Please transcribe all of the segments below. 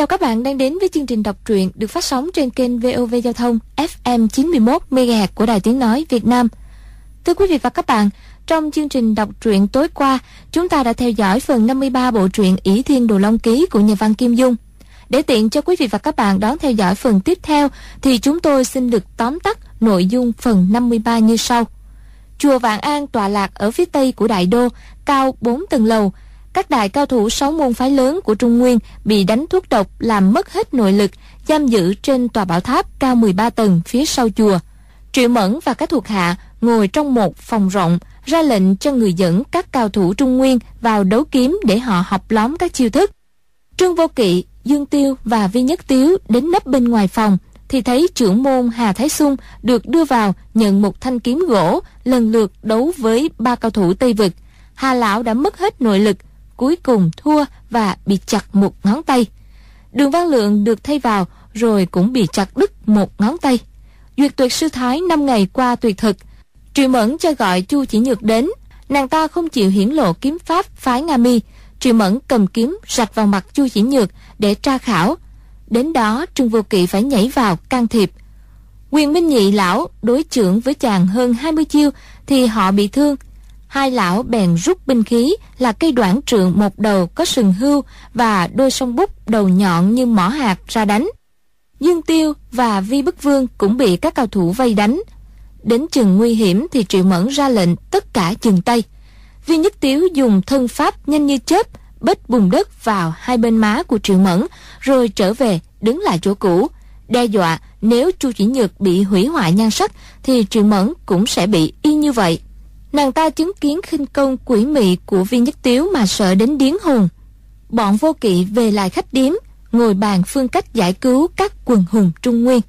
Chào các bạn đang đến với chương trình đọc truyện được phát sóng trên kênh VOV Giao thông FM 91 MHz của Đài Tiếng Nói Việt Nam. Thưa quý vị và các bạn, trong chương trình đọc truyện tối qua, chúng ta đã theo dõi phần 53 bộ truyện ỷ Thiên Đồ Long Ký của nhà văn Kim Dung. Để tiện cho quý vị và các bạn đón theo dõi phần tiếp theo, thì chúng tôi xin được tóm tắt nội dung phần 53 như sau. Chùa Vạn An tọa lạc ở phía tây của Đại Đô, cao 4 tầng lầu, các đại cao thủ sáu môn phái lớn của Trung Nguyên bị đánh thuốc độc làm mất hết nội lực, giam giữ trên tòa bảo tháp cao 13 tầng phía sau chùa. Triệu Mẫn và các thuộc hạ ngồi trong một phòng rộng, ra lệnh cho người dẫn các cao thủ Trung Nguyên vào đấu kiếm để họ học lóm các chiêu thức. Trương Vô Kỵ, Dương Tiêu và Vi Nhất Tiếu đến nấp bên ngoài phòng, thì thấy trưởng môn Hà Thái Xuân được đưa vào nhận một thanh kiếm gỗ lần lượt đấu với ba cao thủ Tây Vực. Hà Lão đã mất hết nội lực, cuối cùng thua và bị chặt một ngón tay. Đường Văn Lượng được thay vào rồi cũng bị chặt đứt một ngón tay. Duyệt tuyệt sư thái năm ngày qua tuyệt thực. Triệu Mẫn cho gọi Chu Chỉ Nhược đến. Nàng ta không chịu hiển lộ kiếm pháp phái Nga Mi. Triệu Mẫn cầm kiếm rạch vào mặt Chu Chỉ Nhược để tra khảo. Đến đó, Trương Vô Kỵ phải nhảy vào can thiệp. Quyền Minh Nhị lão đối trưởng với chàng hơn 20 chiêu thì họ bị thương hai lão bèn rút binh khí là cây đoạn trượng một đầu có sừng hưu và đôi song bút đầu nhọn như mỏ hạt ra đánh. Dương Tiêu và Vi Bức Vương cũng bị các cao thủ vây đánh. Đến chừng nguy hiểm thì Triệu Mẫn ra lệnh tất cả dừng tay. Vi Nhất Tiếu dùng thân pháp nhanh như chớp, bết bùn đất vào hai bên má của Triệu Mẫn, rồi trở về đứng lại chỗ cũ đe dọa, nếu Chu Chỉ Nhược bị hủy hoại nhan sắc thì Triệu Mẫn cũng sẽ bị y như vậy. Nàng ta chứng kiến khinh công quỷ mị của viên nhất tiếu mà sợ đến điếng hồn. Bọn vô kỵ về lại khách điếm, ngồi bàn phương cách giải cứu các quần hùng Trung Nguyên.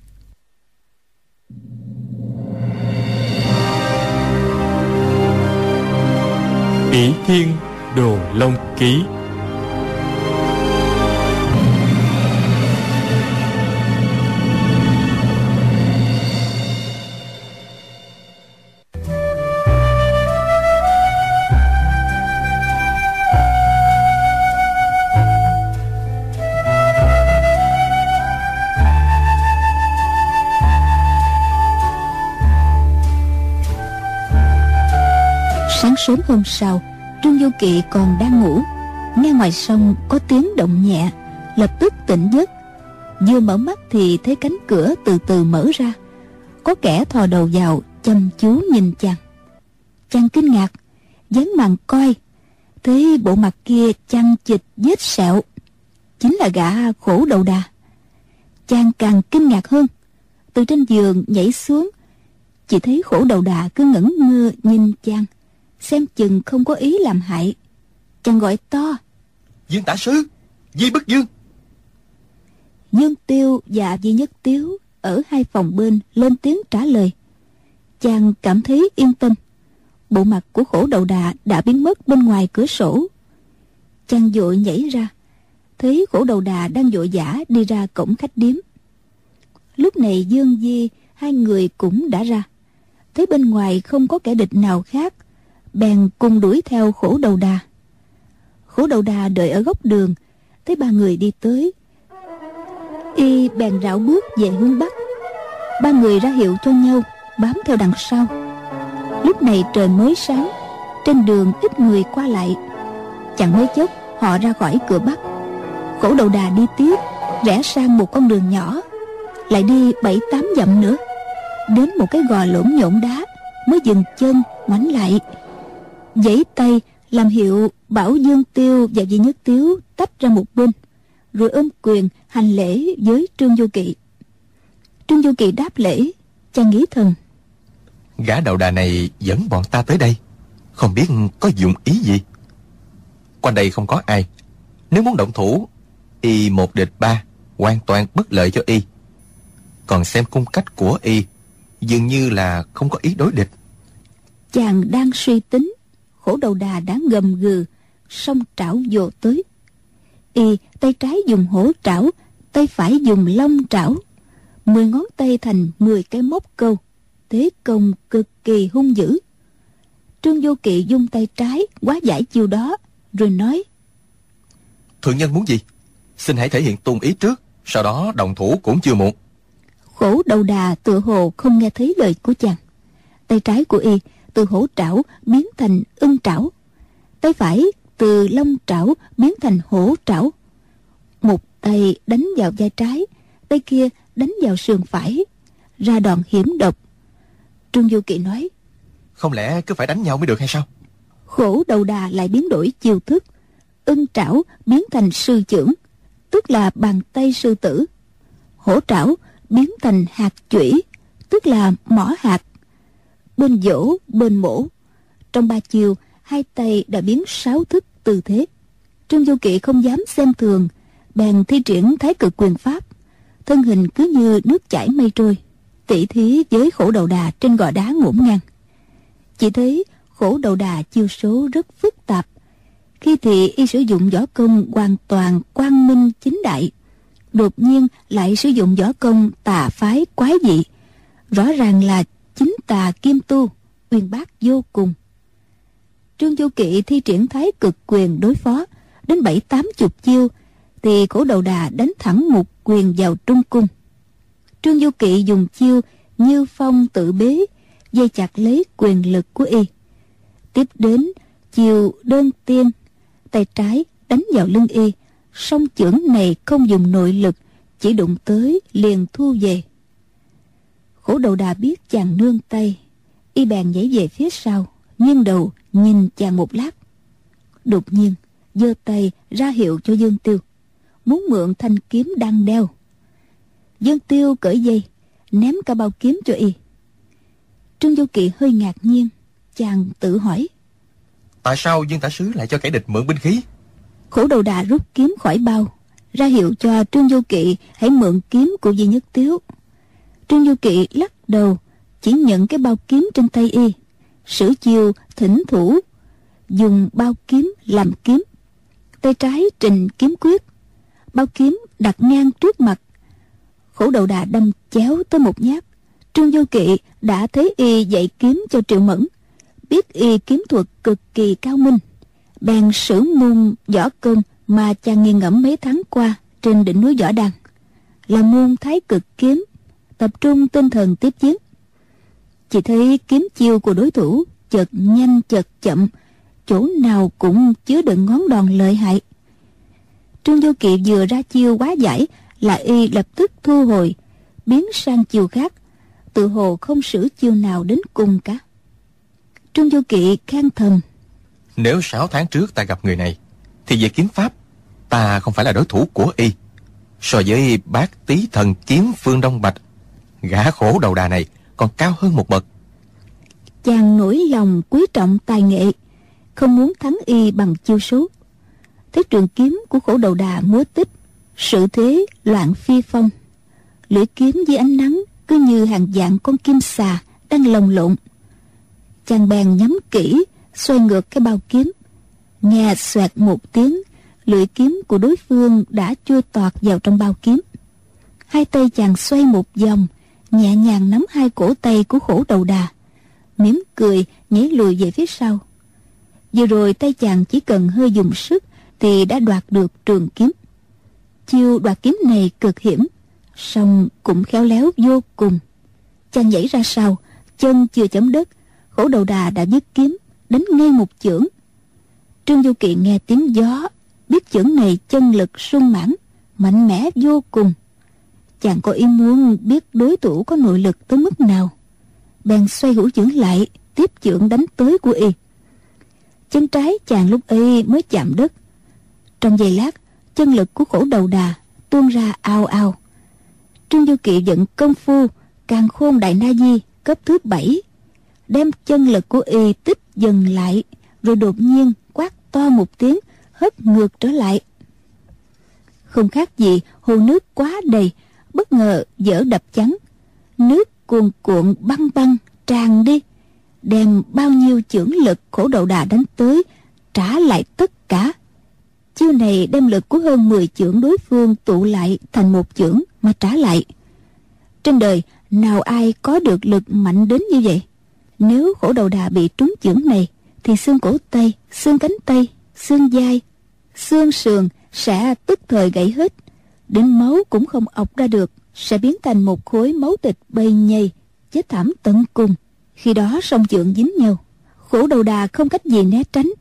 Bỉ Thiên Đồ Long Ký sớm hôm sau, trương du kỵ còn đang ngủ. Nghe ngoài sông có tiếng động nhẹ, lập tức tỉnh giấc. Vừa mở mắt thì thấy cánh cửa từ từ mở ra. Có kẻ thò đầu vào, chăm chú nhìn chàng. Chàng kinh ngạc dán màn coi. Thấy bộ mặt kia chăn chịch vết sẹo, chính là gã khổ đầu đà. Chàng càng kinh ngạc hơn. Từ trên giường nhảy xuống, chỉ thấy khổ đầu đà cứ ngẩn ngơ nhìn chàng xem chừng không có ý làm hại. Chàng gọi to. Dương tả sứ di bức dương. Dương tiêu và di nhất tiếu ở hai phòng bên lên tiếng trả lời. Chàng cảm thấy yên tâm. Bộ mặt của khổ đầu đà đã biến mất bên ngoài cửa sổ. Chàng vội nhảy ra. Thấy khổ đầu đà đang vội vã đi ra cổng khách điếm. Lúc này dương di hai người cũng đã ra. Thấy bên ngoài không có kẻ địch nào khác bèn cùng đuổi theo khổ đầu đà. Khổ đầu đà đợi ở góc đường, thấy ba người đi tới. Y bèn rảo bước về hướng bắc. Ba người ra hiệu cho nhau, bám theo đằng sau. Lúc này trời mới sáng, trên đường ít người qua lại. Chẳng mấy chốc, họ ra khỏi cửa bắc. Khổ đầu đà đi tiếp, rẽ sang một con đường nhỏ. Lại đi bảy tám dặm nữa. Đến một cái gò lổm nhộn đá, mới dừng chân, ngoảnh lại giãy tay làm hiệu bảo dương tiêu và vị nhất tiếu tách ra một bên rồi ôm quyền hành lễ với trương du kỵ. Trương du kỵ đáp lễ chàng nghĩ thầm. Gã đầu đà này dẫn bọn ta tới đây không biết có dụng ý gì? Quanh đây không có ai. Nếu muốn động thủ y một địch ba hoàn toàn bất lợi cho y. Còn xem cung cách của y dường như là không có ý đối địch. Chàng đang suy tính khổ đầu đà đã gầm gừ song trảo dồ tới. Y tay trái dùng hổ trảo tay phải dùng long trảo. Mười ngón tay thành mười cái móc câu. Thế công cực kỳ hung dữ. Trương vô kỵ dung tay trái quá giải chiêu đó rồi nói thượng nhân muốn gì? Xin hãy thể hiện tung ý trước Sau đó đồng thủ cũng chưa muộn. Khổ đầu đà tựa hồ không nghe thấy lời của chàng. Tay trái của y từ hổ trảo biến thành ưng trảo. Tay phải từ long trảo biến thành hổ trảo. Một tay đánh vào vai trái Tay kia đánh vào sườn phải Ra đòn hiểm độc. Trương Du Kỵ nói Không lẽ cứ phải đánh nhau mới được hay sao? Khổ đầu đà lại biến đổi chiêu thức Ưng trảo biến thành sư trưởng Tức là bàn tay sư tử. Hổ trảo biến thành hạt chủy Tức là mỏ hạt Bên dỗ, bên mổ. Trong ba chiều Hai tay đã biến sáu thức tư thế. Trương Du Kỵ không dám xem thường Bèn thi triển thái cực quyền pháp. Thân hình cứ như nước chảy mây trôi tỷ thí với khổ đầu đà trên gò đá ngổn ngang. Chỉ thấy khổ đầu đà chiêu số rất phức tạp. Khi thì y sử dụng võ công hoàn toàn quang minh chính đại đột nhiên lại sử dụng võ công tà phái quái dị. Rõ ràng là chính tà kim tu, uyên bác vô cùng. Trương du kỵ thi triển thái cực quyền đối phó, đến bảy tám chục chiêu, thì cổ đầu đà đánh thẳng một quyền vào trung cung. Trương du kỵ dùng chiêu như phong tự bế, dây chặt lấy quyền lực của y. Tiếp đến chiều đơn tiên, tay trái đánh vào lưng y. Song chưởng này không dùng nội lực, chỉ đụng tới liền thu về khổ đầu đà biết chàng nương tay y bèn nhảy về phía sau nghiêng đầu nhìn chàng một lát. Đột nhiên giơ tay ra hiệu cho dương tiêu muốn mượn thanh kiếm đang đeo. Dương tiêu cởi dây ném cả bao kiếm cho y. Trương du kỵ hơi ngạc nhiên chàng tự hỏi. Tại sao dương tả sứ lại cho kẻ địch mượn binh khí? Khổ đầu đà rút kiếm khỏi bao ra hiệu cho trương du kỵ hãy mượn kiếm của di nhất tiếu trương du kỵ lắc đầu, chỉ nhận cái bao kiếm trên tay y. Sử chiều thỉnh thủ, dùng bao kiếm làm kiếm. Tay trái trình kiếm quyết, bao kiếm đặt ngang trước mặt. Khổ đầu đà đâm chéo tới một nhát. Trương du kỵ đã thấy y dạy kiếm cho triệu mẫn, biết y kiếm thuật cực kỳ cao minh. Bèn sử môn võ công mà chàng nghiền ngẫm mấy tháng qua trên đỉnh núi võ đăng là môn thái cực kiếm tập trung tinh thần tiếp chiến. Chỉ thấy kiếm chiêu của đối thủ chợt nhanh chợt chậm, chỗ nào cũng chứa đựng ngón đòn lợi hại. Trương du kỵ vừa ra chiêu quá giải là y lập tức thu hồi, biến sang chiều khác, tự hồ không sử chiêu nào đến cùng cả. Trương du kỵ khen thầm. Nếu sáu tháng trước ta gặp người này, thì về kiếm pháp, ta không phải là đối thủ của y. So với bác tý thần kiếm phương đông bạch gã khổ đầu đà này còn cao hơn một bậc. Chàng nổi lòng quý trọng tài nghệ, không muốn thắng y bằng chiêu số. Thế trường kiếm của khổ đầu đà múa tích sự thế loạn phi phong. Lưỡi kiếm dưới ánh nắng cứ như hàng dạng con kim xà đang lồng lộn. Chàng bèn nhắm kỹ, xoay ngược cái bao kiếm. Nghe xoẹt một tiếng, lưỡi kiếm của đối phương đã chui toạc vào trong bao kiếm. Hai tay chàng xoay một vòng nhẹ nhàng nắm hai cổ tay của khổ đầu đà, mỉm cười nhảy lùi về phía sau. Vừa rồi tay chàng chỉ cần hơi dùng sức thì đã đoạt được trường kiếm. Chiêu đoạt kiếm này cực hiểm, song cũng khéo léo vô cùng. Chàng nhảy ra sau, chân chưa chấm đất, khổ đầu đà đã dứt kiếm, đánh ngay một chưởng. Trương du kỵ nghe tiếng gió, biết chưởng này chân lực sung mãn, mạnh mẽ vô cùng chàng có ý muốn biết đối thủ có nội lực tới mức nào. Bèn xoay hữu chưởng lại, tiếp chưởng đánh tới của y. Chân trái chàng lúc ấy mới chạm đất. Trong giây lát, chân lực của khổ đầu đà tuôn ra ao ao. Trương du kỵ dựng công phu, càng khôn đại na di, cấp thứ bảy, đem chân lực của y tích dần lại, rồi đột nhiên quát to một tiếng, hất ngược trở lại. Không khác gì hồ nước quá đầy bất ngờ dở đập chắn. Nước cuồn cuộn băng băng tràn đi, đem bao nhiêu chưởng lực khổ đầu đà đánh tới, trả lại tất cả. Chiêu này đem lực của hơn 10 chưởng đối phương tụ lại thành một chưởng mà trả lại. Trên đời, nào ai có được lực mạnh đến như vậy? Nếu khổ đầu đà bị trúng chưởng này, thì xương cổ tay, xương cánh tay, xương vai, xương sườn sẽ tức thời gãy hết đến máu cũng không ọc ra được, sẽ biến thành một khối máu thịt bay nhầy chết thảm tận cùng. Khi đó song trượng dính nhau. Khổ đầu đà không cách gì né tránh.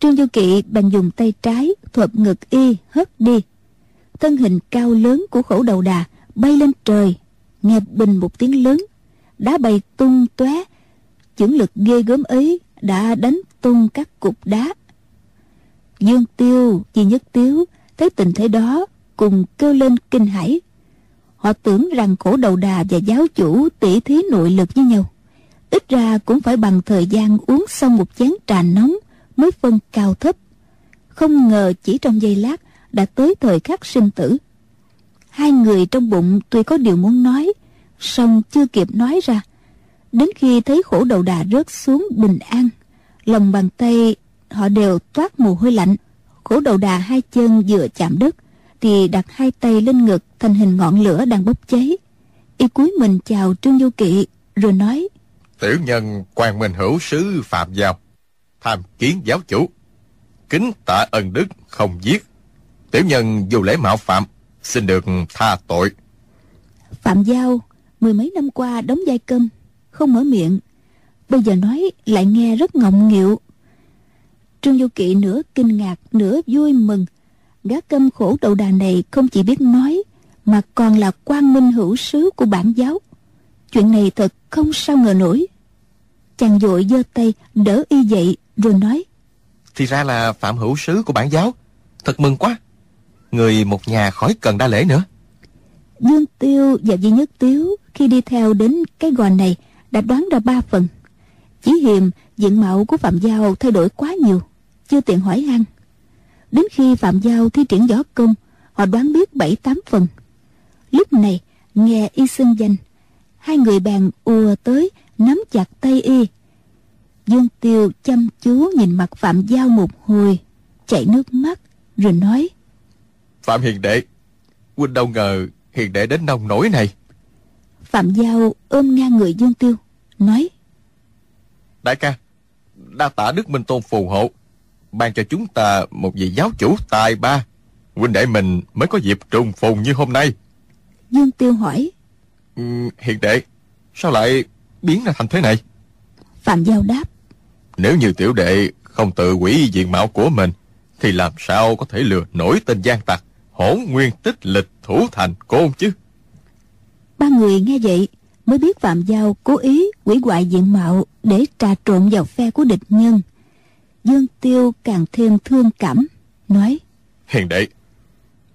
Trương du kỵ bèn dùng tay trái thuật ngực y hất đi. Thân hình cao lớn của khổ đầu đà bay lên trời, nghe bình một tiếng lớn. Đá bay tung tóe. Chưởng lực ghê gớm ấy đã đánh tung các cục đá. Dương tiêu chi nhất tiếu, thấy tình thế đó cùng kêu lên kinh hãi. Họ tưởng rằng khổ đầu đà và giáo chủ tỉ thí nội lực với nhau. Ít ra cũng phải bằng thời gian uống xong một chén trà nóng mới phân cao thấp. Không ngờ chỉ trong giây lát đã tới thời khắc sinh tử. Hai người trong bụng tuy có điều muốn nói, song chưa kịp nói ra. Đến khi thấy khổ đầu đà rớt xuống bình an, lòng bàn tay họ đều toát mồ hôi lạnh. Khổ đầu đà hai chân vừa chạm đất thì đặt hai tay lên ngực thành hình ngọn lửa đang bốc cháy. Y cúi mình chào trương du kỵ rồi nói tiểu nhân quan minh hữu sứ phạm giao tham kiến giáo chủ. Kính tạ ân đức không giết. Tiểu nhân dù lễ mạo phạm xin được tha tội. Phạm giao mười mấy năm qua đóng vai câm không mở miệng. Bây giờ nói lại nghe rất ngọng nghịu. Trương du kỵ nửa kinh ngạc nửa vui mừng gã câm khổ đầu đà này không chỉ biết nói mà còn là quan minh hữu sứ của bản giáo. Chuyện này thật không sao ngờ nổi. Chàng vội giơ tay đỡ y dậy rồi nói. Thì ra là phạm hữu sứ của bản giáo. Thật mừng quá. Người một nhà khỏi cần đa lễ nữa. Dương tiêu và duy nhất tiếu khi đi theo đến cái gò này đã đoán ra ba phần. Chỉ hiềm diện mạo của phạm giao thay đổi quá nhiều chưa tiện hỏi han đến khi phạm giao thi triển võ công họ đoán biết bảy tám phần. Lúc này nghe y xưng danh hai người bàn ùa tới nắm chặt tay y. Dương tiêu chăm chú nhìn mặt phạm giao một hồi chảy nước mắt rồi nói phạm hiền đệ huynh đâu ngờ hiền đệ đến nông nổi này. Phạm giao ôm ngang người dương tiêu nói đại ca đa tạ đức minh tôn phù hộ ban cho chúng ta một vị giáo chủ tài ba. Huynh đệ mình mới có dịp trùng phùng như hôm nay. Dương tiêu hỏi. Ừ, hiền đệ sao lại biến ra thành thế này? Phạm giao đáp. Nếu như tiểu đệ không tự quỷ diện mạo của mình thì làm sao có thể lừa nổi tên gian tặc hỗn nguyên tích lịch thủ thành côn chứ? Ba người nghe vậy mới biết phạm giao cố ý quỷ hoại diện mạo để trà trộn vào phe của địch nhân dương tiêu càng thêm thương cảm nói hiền đệ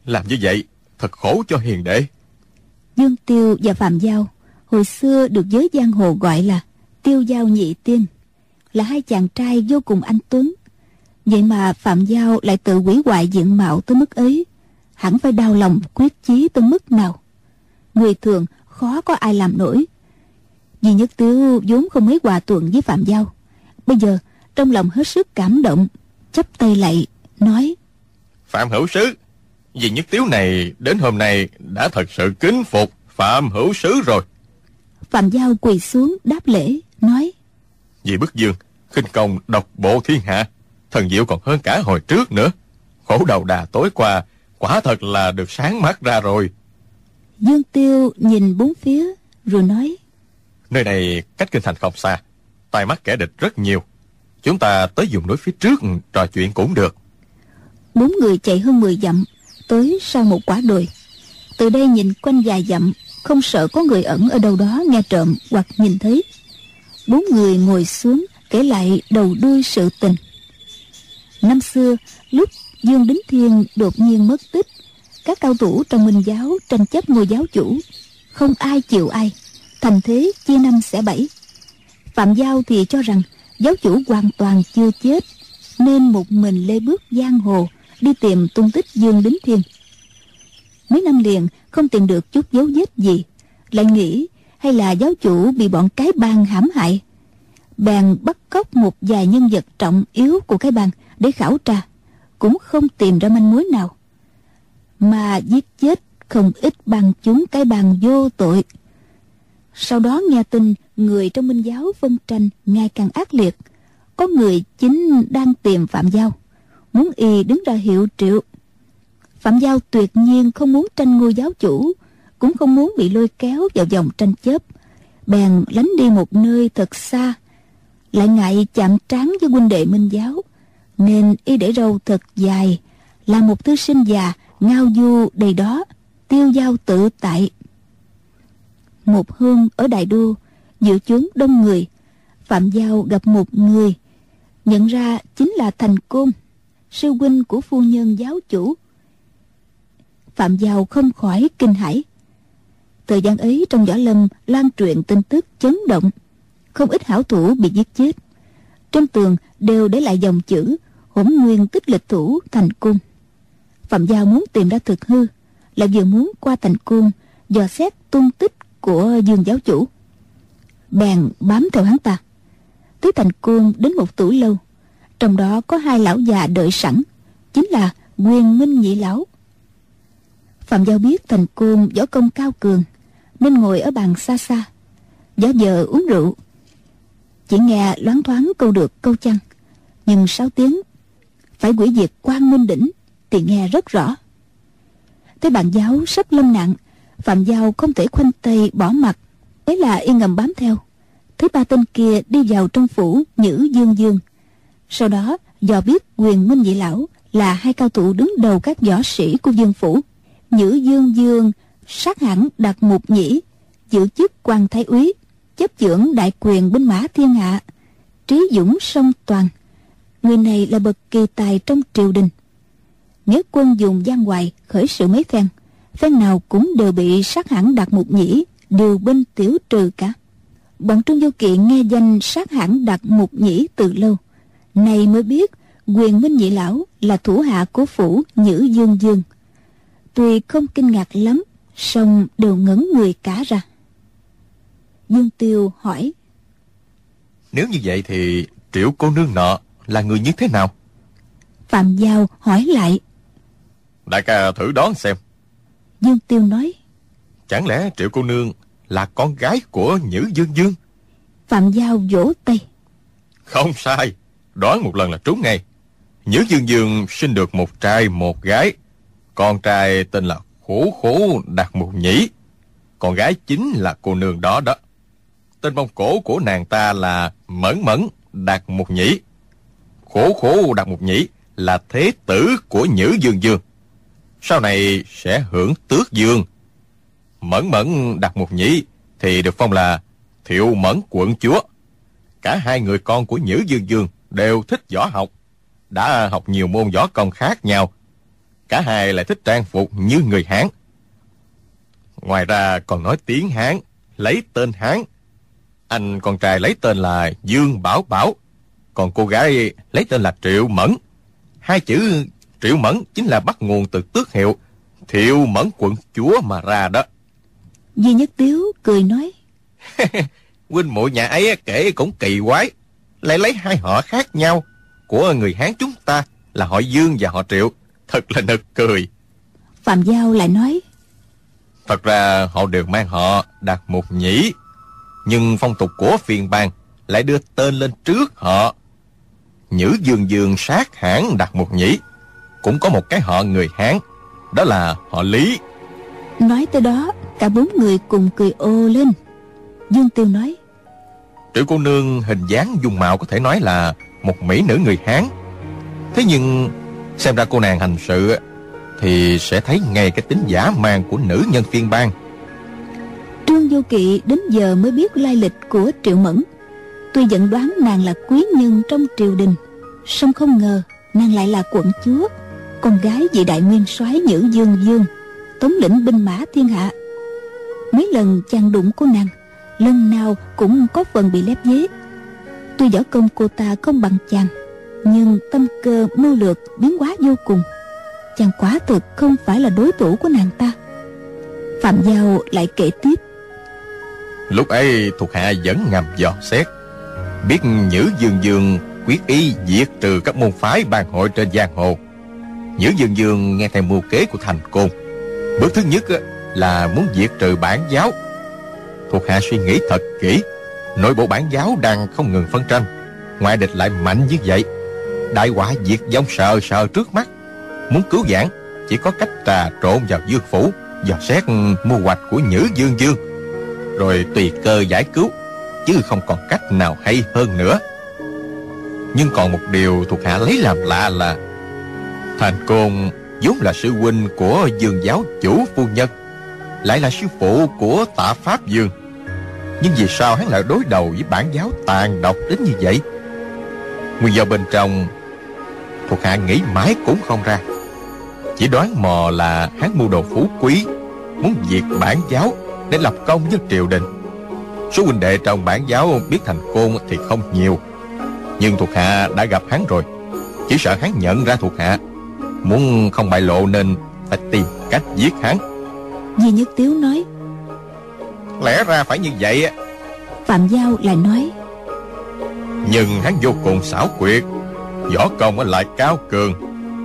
làm như vậy thật khổ cho hiền đệ. Dương tiêu và phạm giao hồi xưa được giới giang hồ gọi là tiêu giao nhị tiên là hai chàng trai vô cùng anh tuấn. Vậy mà phạm giao lại tự quỷ hoại diện mạo tới mức ấy hẳn phải đau lòng quyết chí tới mức nào. Người thường khó có ai làm nổi. Vì nhất tiếu vốn không mấy hòa thuận với phạm giao bây giờ trong lòng hết sức cảm động chắp tay lạy nói phạm hữu sứ vì nhất tiếu này đến hôm nay đã thật sự kính phục phạm hữu sứ rồi. Phạm giao quỳ xuống đáp lễ nói vì bức dương khinh công độc bộ thiên hạ thần diệu còn hơn cả hồi trước nữa. Khổ đầu đà tối qua quả thật là được sáng mắt ra rồi. Dương tiêu nhìn bốn phía rồi nói nơi này cách kinh thành không xa tai mắt kẻ địch rất nhiều chúng ta tới dùng núi phía trước, trò chuyện cũng được. Bốn người chạy hơn 10 dặm, tới sau một quả đồi. Từ đây nhìn quanh vài dặm, không sợ có người ẩn ở đâu đó nghe trộm hoặc nhìn thấy. Bốn người ngồi xuống, kể lại đầu đuôi sự tình. Năm xưa, lúc dương đính thiên đột nhiên mất tích, các cao thủ trong minh giáo tranh chấp ngôi giáo chủ. Không ai chịu ai, thành thế chia năm xẻ bảy. Phạm giao thì cho rằng giáo chủ hoàn toàn chưa chết, nên một mình lê bước giang hồ, đi tìm tung tích dương đính thiên. Mấy năm liền, không tìm được chút dấu vết gì. Lại nghĩ, hay là giáo chủ bị bọn cái bang hãm hại? Bèn bắt cóc một vài nhân vật trọng yếu của cái bang để khảo tra, cũng không tìm ra manh mối nào. Mà giết chết không ít bằng chúng cái bang vô tội. Sau đó nghe tin người trong minh giáo phân tranh ngày càng ác liệt có người chính đang tìm phạm giao muốn y đứng ra hiệu triệu Phạm Giao tuyệt nhiên không muốn tranh ngôi giáo chủ, cũng không muốn bị lôi kéo vào dòng tranh chấp. Bèn lánh đi một nơi thật xa, lại ngại chạm trán với huynh đệ minh giáo, nên y để râu thật dài, là một thư sinh già, ngao du đầy đó, tiêu giao tự tại. Một hương ở Đại Đô, dự chốn đông người, Phạm Giao gặp một người, nhận ra chính là Thành Côn, sư huynh của phu nhân giáo chủ. Phạm Giao không khỏi kinh hãi. Thời gian ấy trong võ lâm lan truyền tin tức chấn động, không ít hảo thủ bị giết chết. Trên tường đều để lại dòng chữ hỗn nguyên tích lịch thủ thành cung. Phạm Giao muốn tìm ra thực hư, lại vừa muốn qua thành cung dò xét tung tích của dương giáo chủ. Bèn bám theo hắn ta. Tới thành côn đến một tủ lâu, trong đó có hai lão già đợi sẵn, chính là nguyên Minh Nhị Lão. Phạm Giao biết thành côn võ công cao cường, nên ngồi ở bàn xa xa, giả vờ uống rượu. Chỉ nghe loáng thoáng câu được câu chăng, nhưng sáu tiếng phải quỷ diệt quan minh đỉnh thì nghe rất rõ thấy bạn giáo sắp lâm nặng phạm giao không thể khoanh tay bỏ mặt thế là y ngầm bám theo. Thấy ba tên kia đi vào trong phủ nhữ dương dương. Sau đó dò biết quyền minh vị lão là hai cao thủ đứng đầu các võ sĩ của dương phủ, nhữ dương dương sát hẳn đặt mục nhĩ, giữ chức quan thái úy, chấp dưỡng đại quyền binh mã thiên hạ, trí dũng sông toàn. Người này là bậc kỳ tài trong triều đình. Nghĩa quân dùng gian hoài khởi sự mấy phen phen nào cũng đều bị sát hẳn đặt mục nhĩ điều binh tiểu trừ cả bọn trương vô kỵ nghe danh sát hẳn đạt mục nhĩ từ lâu này mới biết quyền minh nhị lão là thủ hạ của phủ nhữ dương dương tuy không kinh ngạc lắm song đều ngẩn người cả ra dương tiêu hỏi Nếu như vậy thì triệu cô nương nọ là người như thế nào? phạm giao hỏi lại Đại ca thử đoán xem. dương tiêu nói Chẳng lẽ triệu cô nương là con gái của Nhữ Dương Dương? phạm giao vỗ tay Không sai. Đoán một lần là trúng ngay. Nhữ Dương Dương sinh được một trai một gái. Con trai tên là Khổ Khổ Đạt Mục Nhĩ. Con gái chính là cô nương đó đó. Tên mông cổ của nàng ta là Mẫn Mẫn Đạt Mục Nhĩ. Khổ Khổ Đạt Mục Nhĩ là thế tử của Nhữ Dương Dương. Sau này sẽ hưởng tước dương. Mẫn Mẫn đặt một Nhĩ thì được phong là Thiệu Mẫn Quận Chúa. Cả hai người con của Nhữ Dương Dương đều thích võ học, đã học nhiều môn võ công khác nhau. Cả hai lại thích trang phục như người Hán. Ngoài ra còn nói tiếng Hán, lấy tên Hán. Anh con trai lấy tên là Dương Bảo Bảo, còn cô gái lấy tên là Triệu Mẫn. Hai chữ Triệu Mẫn chính là bắt nguồn từ tước hiệu Thiệu Mẫn quận chúa mà ra đó. Di Nhất Tiếu cười nói Huynh muội nhà ấy kể cũng kỳ quái, lại lấy hai họ khác nhau của người Hán chúng ta là họ Dương và họ Triệu, thật là nực cười. Phạm Giao lại nói Thật ra họ đều mang họ Đạt Mục Nhĩ, nhưng phong tục của phiền bang lại đưa tên lên trước họ. Nhữ Dương Dương sát hãn Đạt Mục Nhĩ, cũng có một cái họ người Hán, đó là họ Lý. Nói tới đó Cả bốn người cùng cười ô lên Dương Tiêu nói Triệu cô nương hình dáng dung mạo có thể nói là một mỹ nữ người Hán. Thế nhưng xem ra cô nàng hành sự thì sẽ thấy ngay cái tính giả man của nữ nhân phiên bang. Trương Vô Kỵ đến giờ mới biết lai lịch của Triệu Mẫn Tuy dẫn đoán nàng là quý nhân trong triều đình song không ngờ nàng lại là quận chúa Con gái vị đại nguyên soái Nhữ Dương Dương Thống lĩnh binh mã thiên hạ Mấy lần chàng đụng của nàng Lần nào cũng có phần bị lép vế Tuy võ công cô ta không bằng chàng Nhưng tâm cơ mưu lược biến hóa vô cùng. Chàng quá thực không phải là đối thủ của nàng ta. Phạm Giao lại kể tiếp. Lúc ấy thuộc hạ vẫn ngầm dò xét Biết Nhữ Dương Dương quyết ý diệt trừ các môn phái bàn hội trên giang hồ. Nhữ Dương Dương nghe theo mưu kế của thành côn. Bước thứ nhất á, là muốn diệt trừ bản giáo. Thuộc hạ suy nghĩ thật kỹ, Nội bộ bản giáo đang không ngừng phân tranh. Ngoại địch lại mạnh như vậy, Đại quả diệt vong sợ sợ trước mắt. Muốn cứu vãn, chỉ có cách trà trộn vào dương phủ dò xét mưu hoạch của Nhữ Dương Dương. Rồi tùy cơ giải cứu, chứ không còn cách nào hay hơn nữa. Nhưng còn một điều thuộc hạ lấy làm lạ là, thành côn vốn là sư huynh của dương giáo chủ phu nhân lại là sư phụ của tạ pháp dương nhưng vì sao hắn lại đối đầu với bản giáo tàn độc đến như vậy? Nguyên do bên trong, thuộc hạ nghĩ mãi cũng không ra. Chỉ đoán mò là hắn mua đồ phú quý, muốn diệt bản giáo để lập công với triều đình. Số huynh đệ trong bản giáo biết thành côn thì không nhiều, nhưng thuộc hạ đã gặp hắn rồi. Chỉ sợ hắn nhận ra thuộc hạ, muốn không bại lộ nên phải tìm cách giết hắn. Di Nhất Tiếu nói lẽ ra phải như vậy Phạm Giao lại nói nhưng hắn vô cùng xảo quyệt võ công lại cao cường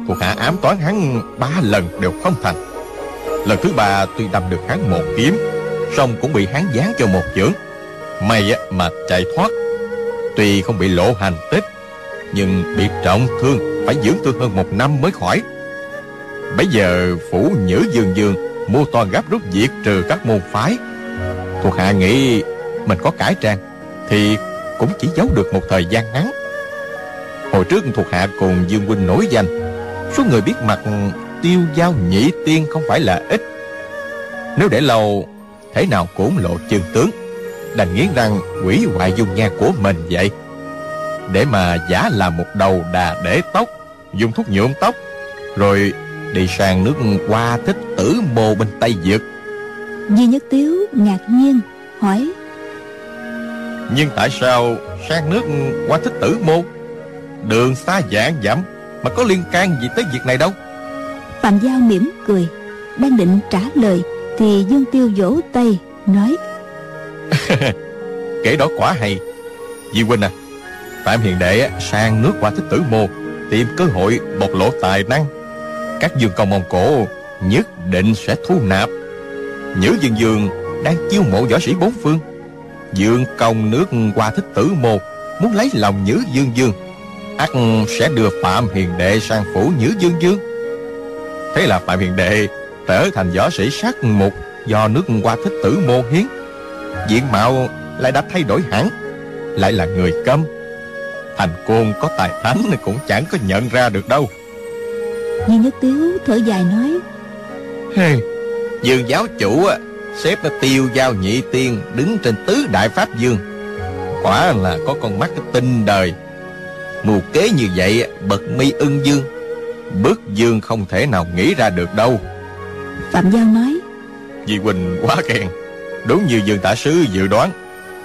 thuộc hạ ám toán hắn ba lần đều không thành. Lần thứ ba tuy đâm được hắn một kiếm song cũng bị hắn giáng cho một chưởng. May mà chạy thoát tuy không bị lộ hành tích nhưng bị trọng thương phải dưỡng thương hơn một năm mới khỏi. Bây giờ phủ nhữ dương dương mưu toàn gấp rút diệt trừ các môn phái. Thuộc hạ nghĩ mình có cải trang, thì cũng chỉ giấu được một thời gian ngắn. Hồi trước thuộc hạ cùng dương huynh nổi danh, số người biết mặt tiêu giao nhị tiên không phải là ít. Nếu để lâu, thế nào cũng lộ chân tướng, đành nghiến răng quỷ hoại dung nhan của mình vậy. Để mà giả làm một đầu đà để tóc, dùng thuốc nhuộm tóc, rồi đi sang nước hoa thích tử mô bên tây dược Di Nhất Tiếu ngạc nhiên hỏi nhưng tại sao sang nước hoa thích tử mô đường xa dạng dặm mà có liên can gì tới việc này đâu? Phạm Giao mỉm cười Đang định trả lời Thì Dương Tiêu vỗ tay Nói kể đó quả hay. Di huynh à Phạm hiền đệ sang nước hoa thích tử mô Tìm cơ hội bộc lộ tài năng các dương công Mông Cổ Nhất định sẽ thu nạp Nhữ dương dương Đang chiêu mộ võ sĩ bốn phương Dương công nước qua thích tử mô Muốn lấy lòng Nhữ dương dương ắt sẽ đưa Phạm Hiền Đệ sang phủ Nhữ Dương Dương. Thế là Phạm Hiền Đệ trở thành võ sĩ sát mục do nước qua thích tử mô hiến. Diện mạo lại đã thay đổi hẳn, lại là người câm. Thành côn có tài thánh cũng chẳng có nhận ra được đâu. Di Nhất Tiếu thở dài nói Hey, dương giáo chủ á, xếp nó tiêu giao nhị tiên đứng trên tứ đại pháp dương. Quả là có con mắt tinh đời. Mưu kế như vậy bậc mi ưng dương. Bức dương không thể nào nghĩ ra được đâu. Phạm Giao nói Di Quỳnh quá khen. Đúng như dương tả sứ dự đoán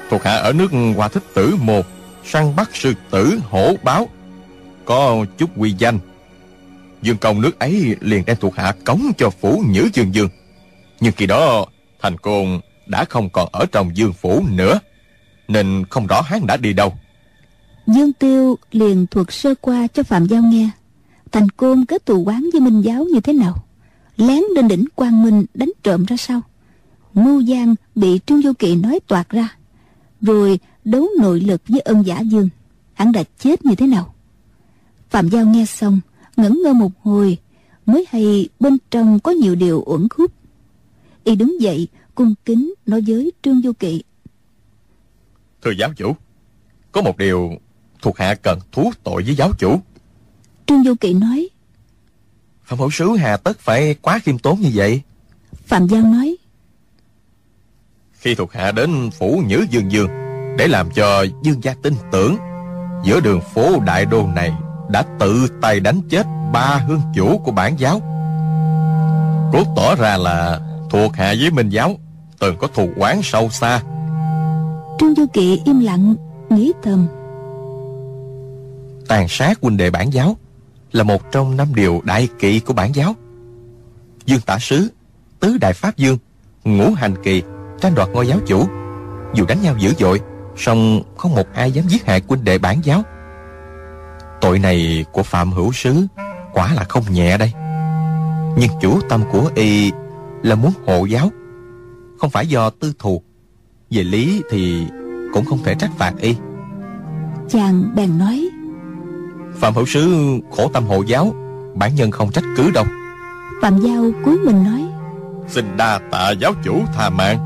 Thuộc hạ ở nước Hoa Thích Tử một Săn bắt sư tử hổ báo. Có chút uy danh Dương công nước ấy liền đem thuộc hạ cống cho phủ Nhữ Dương Dương. Nhưng khi đó, Thành Côn đã không còn ở trong dương phủ nữa, Nên không rõ hắn đã đi đâu. Dương Tiêu liền thuật sơ qua cho Phạm Giao nghe. Thành Côn kết tù quán với Minh Giáo như thế nào? Lén lên đỉnh Quang Minh đánh trộm ra sao? Ngưu Giang bị Trương Vô Kỵ nói toạc ra, Rồi đấu nội lực với ân giả Dương. Hắn đã chết như thế nào? Phạm Giao nghe xong ngẩn ngơ một hồi Mới hay bên trong có nhiều điều uẩn khúc. Y đứng dậy cung kính nói với Trương Vô Kỵ. Thưa giáo chủ Có một điều thuộc hạ cần thú tội với giáo chủ. Trương Vô Kỵ nói Phạm hữu sứ hà tất phải quá khiêm tốn như vậy. Phạm Giao nói Khi thuộc hạ đến phủ Nhữ Dương Dương Để làm cho dương gia tin tưởng Giữa đường phố đại đô này Đã tự tay đánh chết ba hương chủ của bản giáo. Cốt tỏ ra là thuộc hạ với Minh giáo Từng có thù oán sâu xa. Trương Du Kỵ im lặng Nghĩ thầm. Tàn sát huynh đệ bản giáo Là một trong năm điều đại kỵ của bản giáo. Dương tả sứ Tứ đại pháp dương Ngũ hành kỳ Tranh đoạt ngôi giáo chủ. Dù đánh nhau dữ dội song không một ai dám giết hại huynh đệ bản giáo Tội này của Phạm Hữu Sứ Quả là không nhẹ đây. Nhưng chủ tâm của y Là muốn hộ giáo Không phải do tư thù. Về lý thì cũng không thể trách phạt y. Chàng bèn nói Phạm Hữu Sứ khổ tâm hộ giáo Bản nhân không trách cứ đâu. Phạm Giao cúi mình nói Xin đa tạ giáo chủ tha mạng.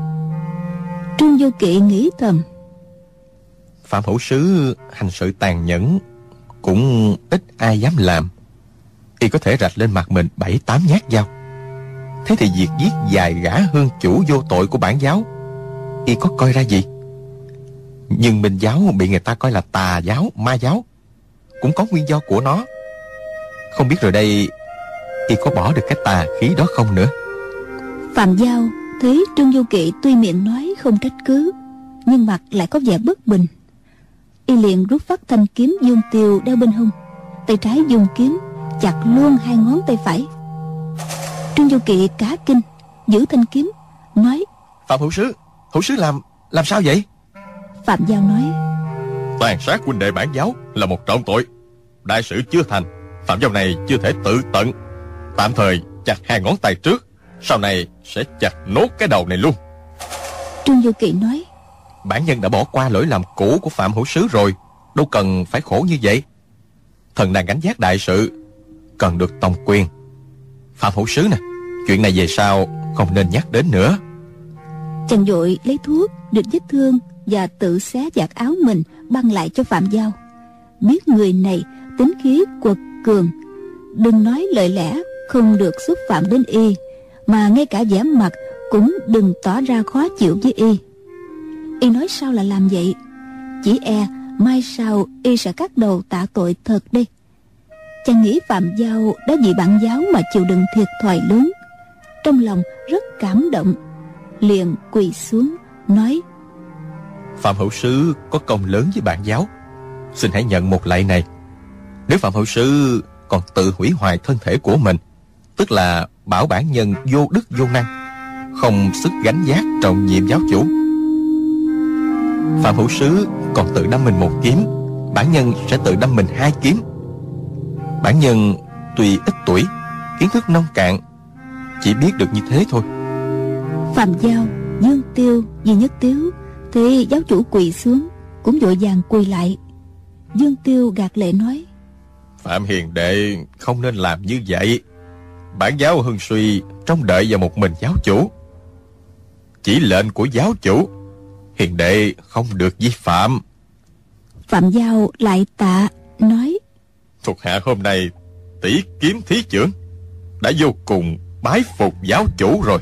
Trương Vô Kỵ nghĩ thầm Phạm hữu sứ hành sự tàn nhẫn cũng ít ai dám làm. Y có thể rạch lên mặt mình bảy tám nhát dao. Thế thì việc giết dài gã hương chủ vô tội của bản giáo Y có coi ra gì? Nhưng Minh giáo bị người ta coi là tà giáo, ma giáo Cũng có nguyên do của nó. Không biết rồi đây Y có bỏ được cái tà khí đó không nữa? Phạm Giao thấy Trương Du Kỵ tuy miệng nói không trách cứ Nhưng mặt lại có vẻ bất bình. Y liền rút phát thanh kiếm dương tiêu đeo bên hông. Tay trái dùng kiếm chặt luôn hai ngón tay phải. Trương Du Kỵ cá kinh Giữ thanh kiếm Nói Phạm hữu sứ Hữu sứ làm Làm sao vậy? Phạm Giao nói Tàn sát huynh đệ bản giáo Là một trọng tội. Đại sự chưa thành Phạm Giao này chưa thể tự tận. Tạm thời chặt hai ngón tay trước Sau này sẽ chặt nốt cái đầu này luôn. Trương Du Kỵ nói Bản nhân đã bỏ qua lỗi làm cũ của Phạm Hữu Sứ rồi. Đâu cần phải khổ như vậy. Thần đang gánh giác đại sự, Cần được tòng quyền. Phạm Hữu Sứ nè, Chuyện này về sau không nên nhắc đến nữa. Chàng dội lấy thuốc định vết thương Và tự xé giặt áo mình Băng lại cho Phạm Giao. Biết người này tính khí quật cường, Đừng nói lời lẽ Không được xúc phạm đến y, Mà ngay cả vẻ mặt Cũng đừng tỏ ra khó chịu với y. Y nói sao là làm vậy? Chỉ e mai sau y sẽ cắt đầu tạ tội thật đi. chàng nghĩ phạm giao đã vì bạn giáo mà chịu đựng thiệt thòi lớn. Trong lòng rất cảm động. Liền quỳ xuống, nói, Phạm Hữu Sứ có công lớn với bạn giáo. Xin hãy nhận một lạy này. Nếu Phạm Hữu Sứ còn tự hủy hoại thân thể của mình, Tức là bảo bản nhân vô đức vô năng, Không sức gánh giác trọng nhiệm giáo chủ Phạm Hữu Sứ còn tự đâm mình một kiếm Bản nhân sẽ tự đâm mình hai kiếm. Bản nhân tuy ít tuổi Kiến thức nông cạn Chỉ biết được như thế thôi. Phạm Giao, Dương Tiêu, Di Nhất Tiếu Thì giáo chủ quỳ xuống Cũng vội vàng quỳ lại. Dương Tiêu gạt lệ nói Phạm Hiền Đệ không nên làm như vậy. Bản giáo hưng suy Trong đợi vào một mình giáo chủ. Chỉ lệnh của giáo chủ Hiền Đệ không được vi phạm. Phạm Giao lại tạ Nói Thuộc hạ hôm nay tỷ kiếm thí trưởng Đã vô cùng bái phục giáo chủ rồi.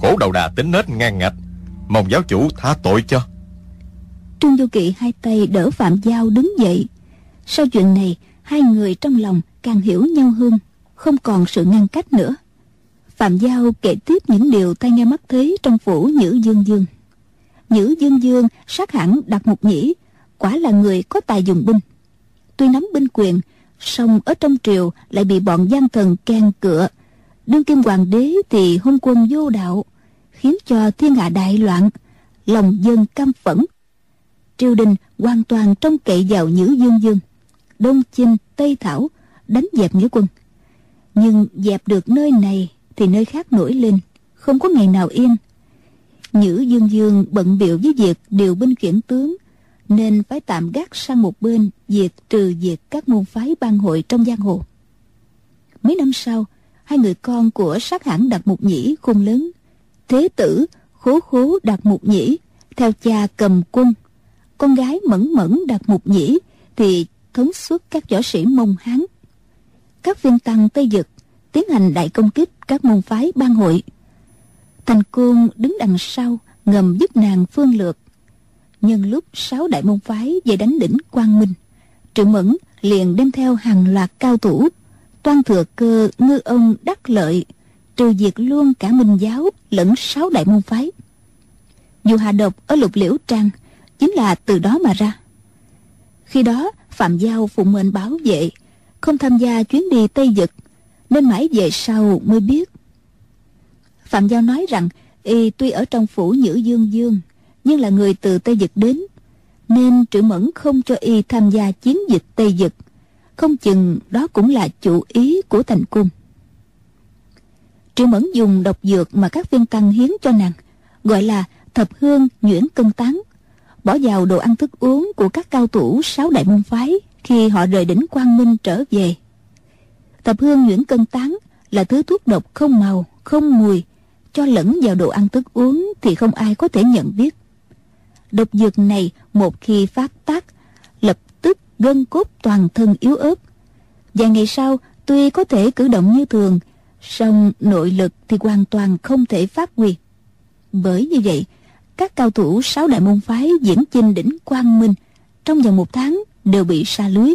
Khổ đầu đà tính nết ngang ngạch Mong giáo chủ tha tội cho. Trương Du Kỵ hai tay đỡ Phạm Giao đứng dậy. Sau chuyện này Hai người trong lòng càng hiểu nhau hơn Không còn sự ngăn cách nữa. Phạm Giao kể tiếp những điều tai nghe mắt thấy Trong phủ Nhữ Dương Dương Nhữ Dương Dương sát hẳn đặt một nhĩ, Quả là người có tài dùng binh. Tuy nắm binh quyền, song ở trong triều lại bị bọn gian thần can cựa. Đương kim hoàng đế thì hôn quân vô đạo, khiến cho thiên hạ đại loạn, lòng dân căm phẫn. Triều đình hoàn toàn trông cậy vào nhữ dương dương. Đông chinh, tây thảo đánh dẹp nghĩa quân. Nhưng dẹp được nơi này thì nơi khác nổi lên, không có ngày nào yên nhữ dương dương bận biểu với việc điều binh khiển tướng, nên phải tạm gác sang một bên việc trừ diệt các môn phái ban hội trong giang hồ. Mấy năm sau, hai người con của sát hãng đạt mục nhĩ khôn lớn, thế tử khố khố đạt mục nhĩ, theo cha cầm quân, con gái mẫn mẫn đạt mục nhĩ thì thống suốt các võ sĩ mông hán. Các viên tăng tây dực tiến hành đại công kích các môn phái ban hội thành côn đứng đằng sau, ngầm giúp nàng phương lược. Nhân lúc sáu đại môn phái về đánh đỉnh quang minh, triệu mẫn liền đem theo hàng loạt cao thủ, toan thừa cơ ngư ông đắc lợi, trừ diệt luôn cả minh giáo lẫn sáu đại môn phái. Dù hạ độc ở lục liễu trang, chính là từ đó mà ra. Khi đó, phạm giao phụ mệnh bảo vệ, không tham gia chuyến đi tây dực nên mãi về sau mới biết phạm giao nói rằng y tuy ở trong phủ nhữ dương dương nhưng là người từ Tây Dực đến, nên Trữ Mẫn không cho y tham gia chiến dịch Tây Dực. Không chừng đó cũng là chủ ý của thành cung. Trữ Mẫn dùng độc dược mà các viên tăng hiến cho nàng, gọi là thập hương nhuyễn cân tán, bỏ vào đồ ăn thức uống của các cao thủ sáu đại môn phái khi họ rời đỉnh Quang Minh trở về. Thập hương nhuyễn cân tán là thứ thuốc độc không màu, không mùi, cho lẫn vào đồ ăn thức uống thì không ai có thể nhận biết. Độc dược này một khi phát tác, lập tức gân cốt toàn thân yếu ớt. Vài ngày sau, tuy có thể cử động như thường, song nội lực thì hoàn toàn không thể phát huy. Bởi như vậy, các cao thủ sáu đại môn phái diễn chinh đỉnh quang minh trong vòng một tháng đều bị sa lưới.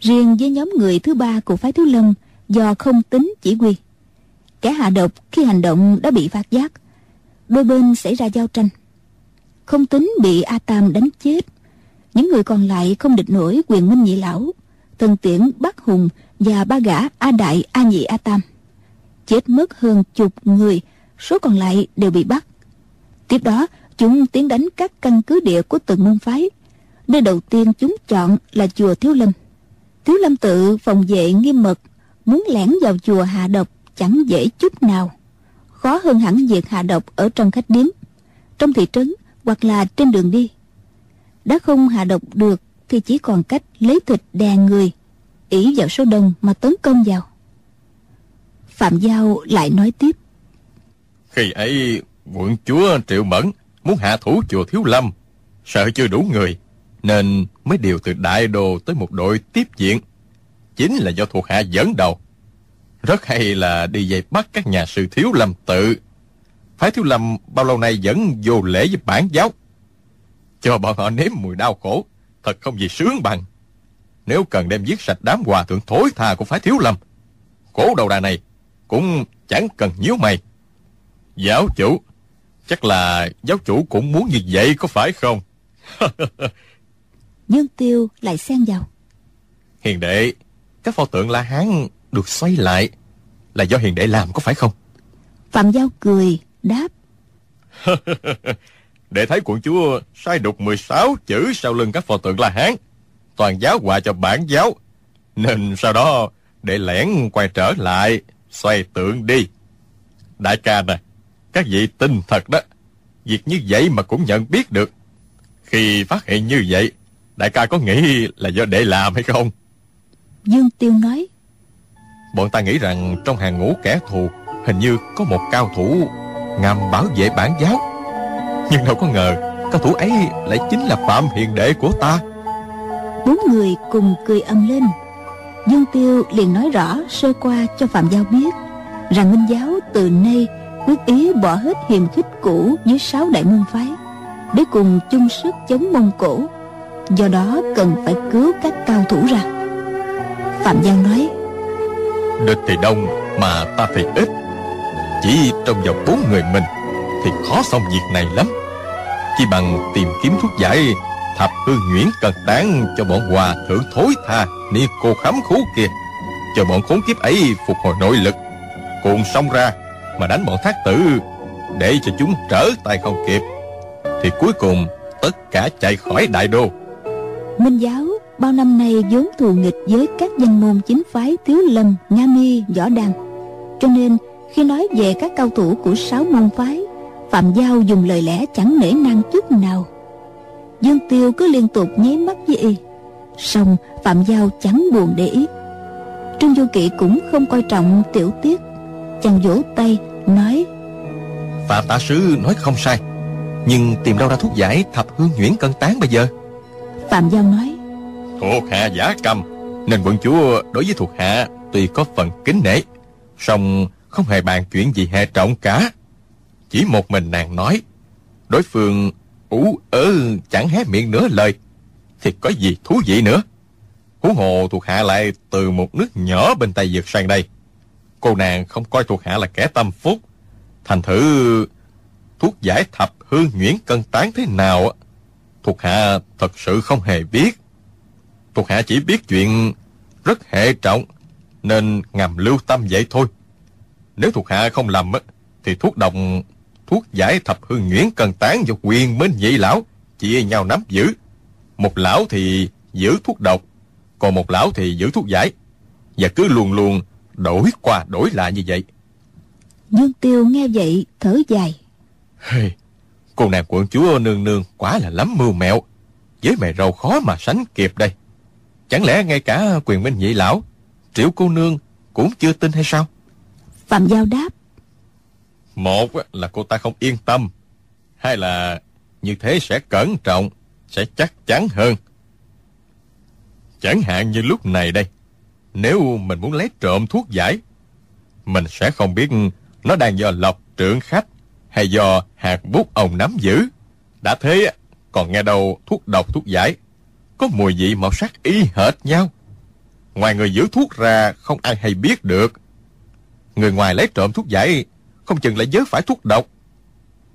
Riêng với nhóm người thứ ba của phái Thiếu Lâm do không tính chỉ huy. Kẻ hạ độc khi hành động đã bị phát giác. Đôi bên xảy ra giao tranh. Không tính bị A Tam đánh chết. Những người còn lại không địch nổi quyền minh nhị lão, thần tiễn Bắc Hùng và ba gã A Đại A Nhị A Tam. Chết mất hơn chục người, số còn lại đều bị bắt. Tiếp đó, chúng tiến đánh các căn cứ địa của từng môn phái. Nơi đầu tiên chúng chọn là chùa Thiếu Lâm. Thiếu Lâm tự phòng vệ nghiêm mật, muốn lẻn vào chùa hạ độc chẳng dễ chút nào. Khó hơn hẳn việc hạ độc ở trong khách điếm, trong thị trấn hoặc là trên đường đi. Đã không hạ độc được thì chỉ còn cách lấy thịt đè người, ỷ vào số đông mà tấn công vào. Phạm Giao lại nói tiếp. Khi ấy, quận chúa Triệu Mẫn muốn hạ thủ chùa Thiếu Lâm, sợ chưa đủ người, nên mới điều từ đại đồ tới một đội tiếp diện. Chính là do thuộc hạ dẫn đầu. Rất hay là đi dây bắt các nhà sư Thiếu Lâm tự. Phái Thiếu Lâm bao lâu nay vẫn vô lễ với bản giáo. Cho bọn họ nếm mùi đau khổ, thật không gì sướng bằng. Nếu cần đem giết sạch đám hòa thượng thối tha của phái Thiếu Lâm, cố đầu đà này cũng chẳng cần nhíu mày. Giáo chủ, chắc là giáo chủ cũng muốn như vậy có phải không? Dương Tiêu lại xen vào. Hiền đệ, các pho tượng La Hán được xoay lại là do hiền đệ làm có phải không? Phạm Giao cười, đáp. Đệ thấy quận chúa sai đục 16 chữ sau lưng các pho tượng La Hán. Toàn giáo hòa cho bản giáo. Nên sau đó đệ lẻn quay trở lại, xoay tượng đi. Đại ca nè, các vị tin thật đó. Việc như vậy mà cũng nhận biết được. Khi phát hiện như vậy, đại ca có nghĩ là do đệ làm hay không? Dương Tiêu nói. Bọn ta nghĩ rằng trong hàng ngũ kẻ thù, hình như có một cao thủ ngầm bảo vệ bản giáo. Nhưng đâu có ngờ, cao thủ ấy lại chính là Phạm Hiền Đệ của ta. Bốn người cùng cười âm lên. Dương Tiêu liền nói rõ sơ qua cho Phạm Giao biết rằng Minh Giáo từ nay quyết ý bỏ hết hiềm khích cũ với sáu đại môn phái để cùng chung sức chống Mông Cổ. Do đó cần phải cứu các cao thủ ra. Phạm Giao nói Địch thì đông mà ta thì ít. Chỉ trong vòng bốn người mình Thì khó xong việc này lắm. Chỉ bằng tìm kiếm thuốc giải Thập hương nhuyễn cần tán Cho bọn hòa thượng thối tha Ni cô khám khú kia. Cho bọn khốn kiếp ấy phục hồi nội lực. Cuộn xong ra Mà đánh bọn thác tử Để cho chúng trở tay không kịp. Thì cuối cùng tất cả chạy khỏi đại đô. Minh Giáo bao năm nay vốn thù nghịch với các danh môn chính phái Tiếu Lâm, Nga Mi, Võ Đăng. Cho nên khi nói về các cao thủ của sáu môn phái, Phạm Giao dùng lời lẽ chẳng nể nang chút nào. Dương Tiêu cứ liên tục nháy mắt với y. Xong Phạm Giao chẳng buồn để ý. Trương Du Kỵ cũng không coi trọng tiểu tiết. Chàng vỗ tay, nói Phạm tả sứ nói không sai Nhưng tìm đâu ra thuốc giải thập hương nhuyễn cân tán bây giờ Phạm Giao nói Thuộc hạ giả cầm Nên quận chúa đối với thuộc hạ Tuy có phần kính nể, song không hề bàn chuyện gì hệ trọng cả. Chỉ một mình nàng nói, Đối phương ú ớ chẳng hé miệng nửa lời, Thì có gì thú vị nữa? Hú hồ thuộc hạ lại từ một nước nhỏ bên Tây vượt sang đây. Cô nàng không coi thuộc hạ là kẻ tâm phúc, Thành thử thuốc giải thập hương nhuyễn cân tán thế nào Thuộc hạ thật sự không hề biết. Thuộc hạ chỉ biết chuyện rất hệ trọng, nên ngầm lưu tâm vậy thôi. Nếu thuộc hạ không lầm, thì thuốc độc, thuốc giải thập hương nhuyễn cần tán và quyền minh nhị lão, chia nhau nắm giữ. Một lão thì giữ thuốc độc, còn một lão thì giữ thuốc giải. Và cứ luôn luôn đổi qua đổi lại như vậy. Dương Tiêu nghe vậy thở dài. Hey, cô nàng quận chúa nương nương quá là lắm mưu mẹo. Với mày râu khó mà sánh kịp đây. Chẳng lẽ ngay cả quyền minh nhị lão, triệu cô nương cũng chưa tin hay sao? Phạm Giao đáp. Một là cô ta không yên tâm. Hai là như thế sẽ cẩn trọng, sẽ chắc chắn hơn. Chẳng hạn như lúc này đây, nếu mình muốn lấy trộm thuốc giải, mình sẽ không biết nó đang do lộc trưởng khách hay do hạt bút ông nắm giữ. Đã thế, còn nghe đâu thuốc độc thuốc giải, có mùi vị màu sắc y hệt nhau. Ngoài người giữ thuốc ra, không ai hay biết được. Người ngoài lấy trộm thuốc giải, không chừng lại giới phải thuốc độc.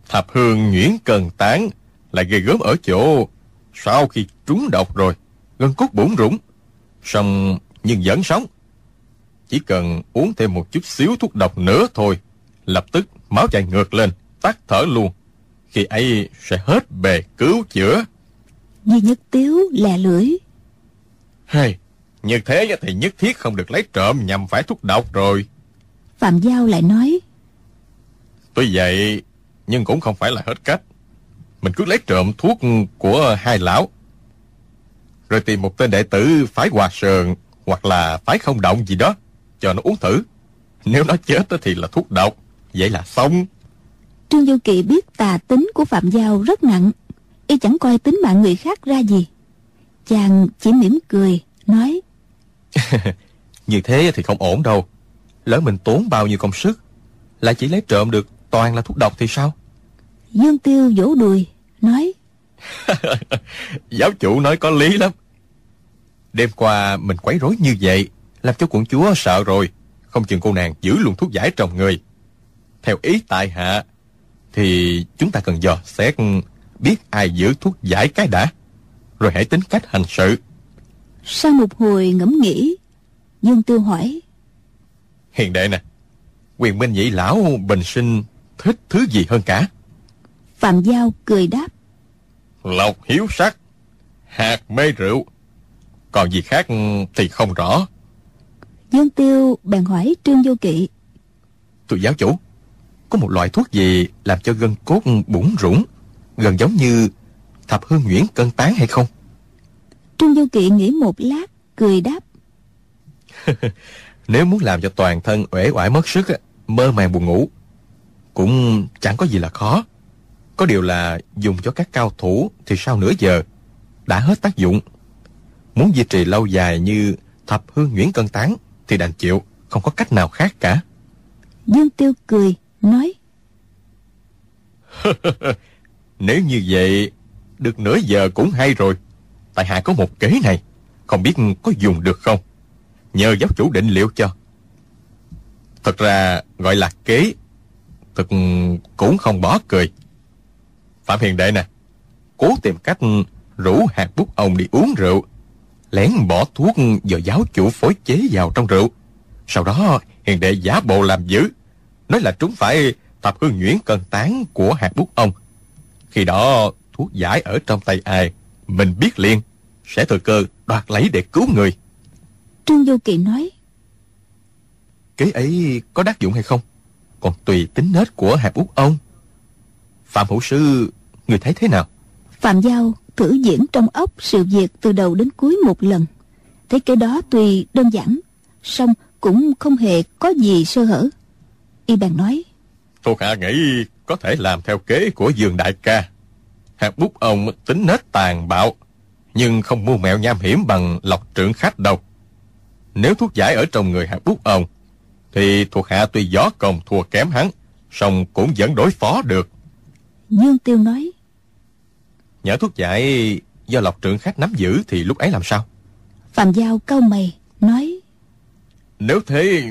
Thập hương nhuyễn cần tán, lại gây gớm ở chỗ, sau khi trúng độc rồi, gân cốt bủn rủng, xong nhưng vẫn sống. Chỉ cần uống thêm một chút xíu thuốc độc nữa thôi, lập tức máu chạy ngược lên, tắt thở luôn. Khi ấy sẽ hết bề cứu chữa. Di Nhất Tiếu lè lưỡi. Hay, như thế thì nhất thiết không được lấy trộm nhằm phải thuốc độc rồi. Phạm Giao lại nói. Tuy vậy, nhưng cũng không phải là hết cách. Mình cứ lấy trộm thuốc của hai lão. Rồi tìm một tên đệ tử phái hòa sườn hoặc là phái không động gì đó, cho nó uống thử. Nếu nó chết thì là thuốc độc, vậy là xong. Trương Du Kỳ biết tà tính của Phạm Giao rất nặng, y chẳng coi tính mạng người khác ra gì. Chàng chỉ mỉm cười, nói. Như thế thì không ổn đâu. Lỡ mình tốn bao nhiêu công sức, lại chỉ lấy trộm được toàn là thuốc độc thì sao? Dương Tiêu vỗ đùi, nói. Giáo chủ nói có lý lắm. Đêm qua mình quấy rối như vậy, làm cho quận chúa sợ rồi. Không chừng cô nàng giữ luôn thuốc giải trong người. Theo ý tại hạ, thì chúng ta cần dò xét biết ai giữ thuốc giải cái đã, rồi hãy tính cách hành sự. Sau một hồi ngẫm nghĩ, Dương Tiêu hỏi. Hiền đệ nè, quyền minh nhị lão bình sinh thích thứ gì hơn cả? Phạm Giao cười đáp. Lộc hiếu sắc, hạt mê rượu, còn gì khác thì không rõ. Dương Tiêu bèn hỏi Trương Vô Kỵ. Tôi giáo chủ, có một loại thuốc gì làm cho gân cốt bủng rủng, gần giống như thập hương nhuyễn cân tán hay không? Trương Du Kỵ nghĩ một lát, cười đáp. Nếu muốn làm cho toàn thân uể oải mất sức, mơ màng buồn ngủ, cũng chẳng có gì là khó. Có điều là dùng cho các cao thủ thì sau nửa giờ đã hết tác dụng. Muốn duy trì lâu dài như thập hương nhuyễn cân tán thì đành chịu, không có cách nào khác cả. Dương Tiêu cười, nói. Nếu như vậy, được nửa giờ cũng hay rồi. Tại hạ có một kế này, không biết có dùng được không? Nhờ giáo chủ định liệu cho. Thật ra gọi là kế, thật cũng không bỏ cười. Phạm Hiền Đệ nè, cố tìm cách rủ hạt bút ông đi uống rượu, lén bỏ thuốc do giáo chủ phối chế vào trong rượu. Sau đó Hiền Đệ giả bộ làm dữ, nói là trúng phải thập hương nhuyễn cân tán của hạt bút ông. Khi đó thuốc giải ở trong tay ai, mình biết liền, sẽ thời cơ đoạt lấy để cứu người. Trương Du Kỳ nói. Kế ấy có đắc dụng hay không? Còn tùy tính nết của hạt bút ông. Phạm Hữu Sư, người thấy thế nào? Phạm Giao thử diễn trong óc sự việc từ đầu đến cuối một lần. Thấy cái đó tuy đơn giản, song cũng không hề có gì sơ hở. Y bèn nói. Thuộc hạ nghĩ có thể làm theo kế của Dương Đại ca. Hạt bút ông tính nết tàn bạo, nhưng không mua mẹo nham hiểm bằng lọc trưởng khách đâu. Nếu thuốc giải ở trong người hạt bút ông, thì thuộc hạ tuy gió công thua kém hắn, song cũng vẫn đối phó được. Dương Tiêu nói. Nhỡ thuốc giải do lọc trưởng khách nắm giữ thì lúc ấy làm sao? Phạm Giao cau mày, nói. Nếu thế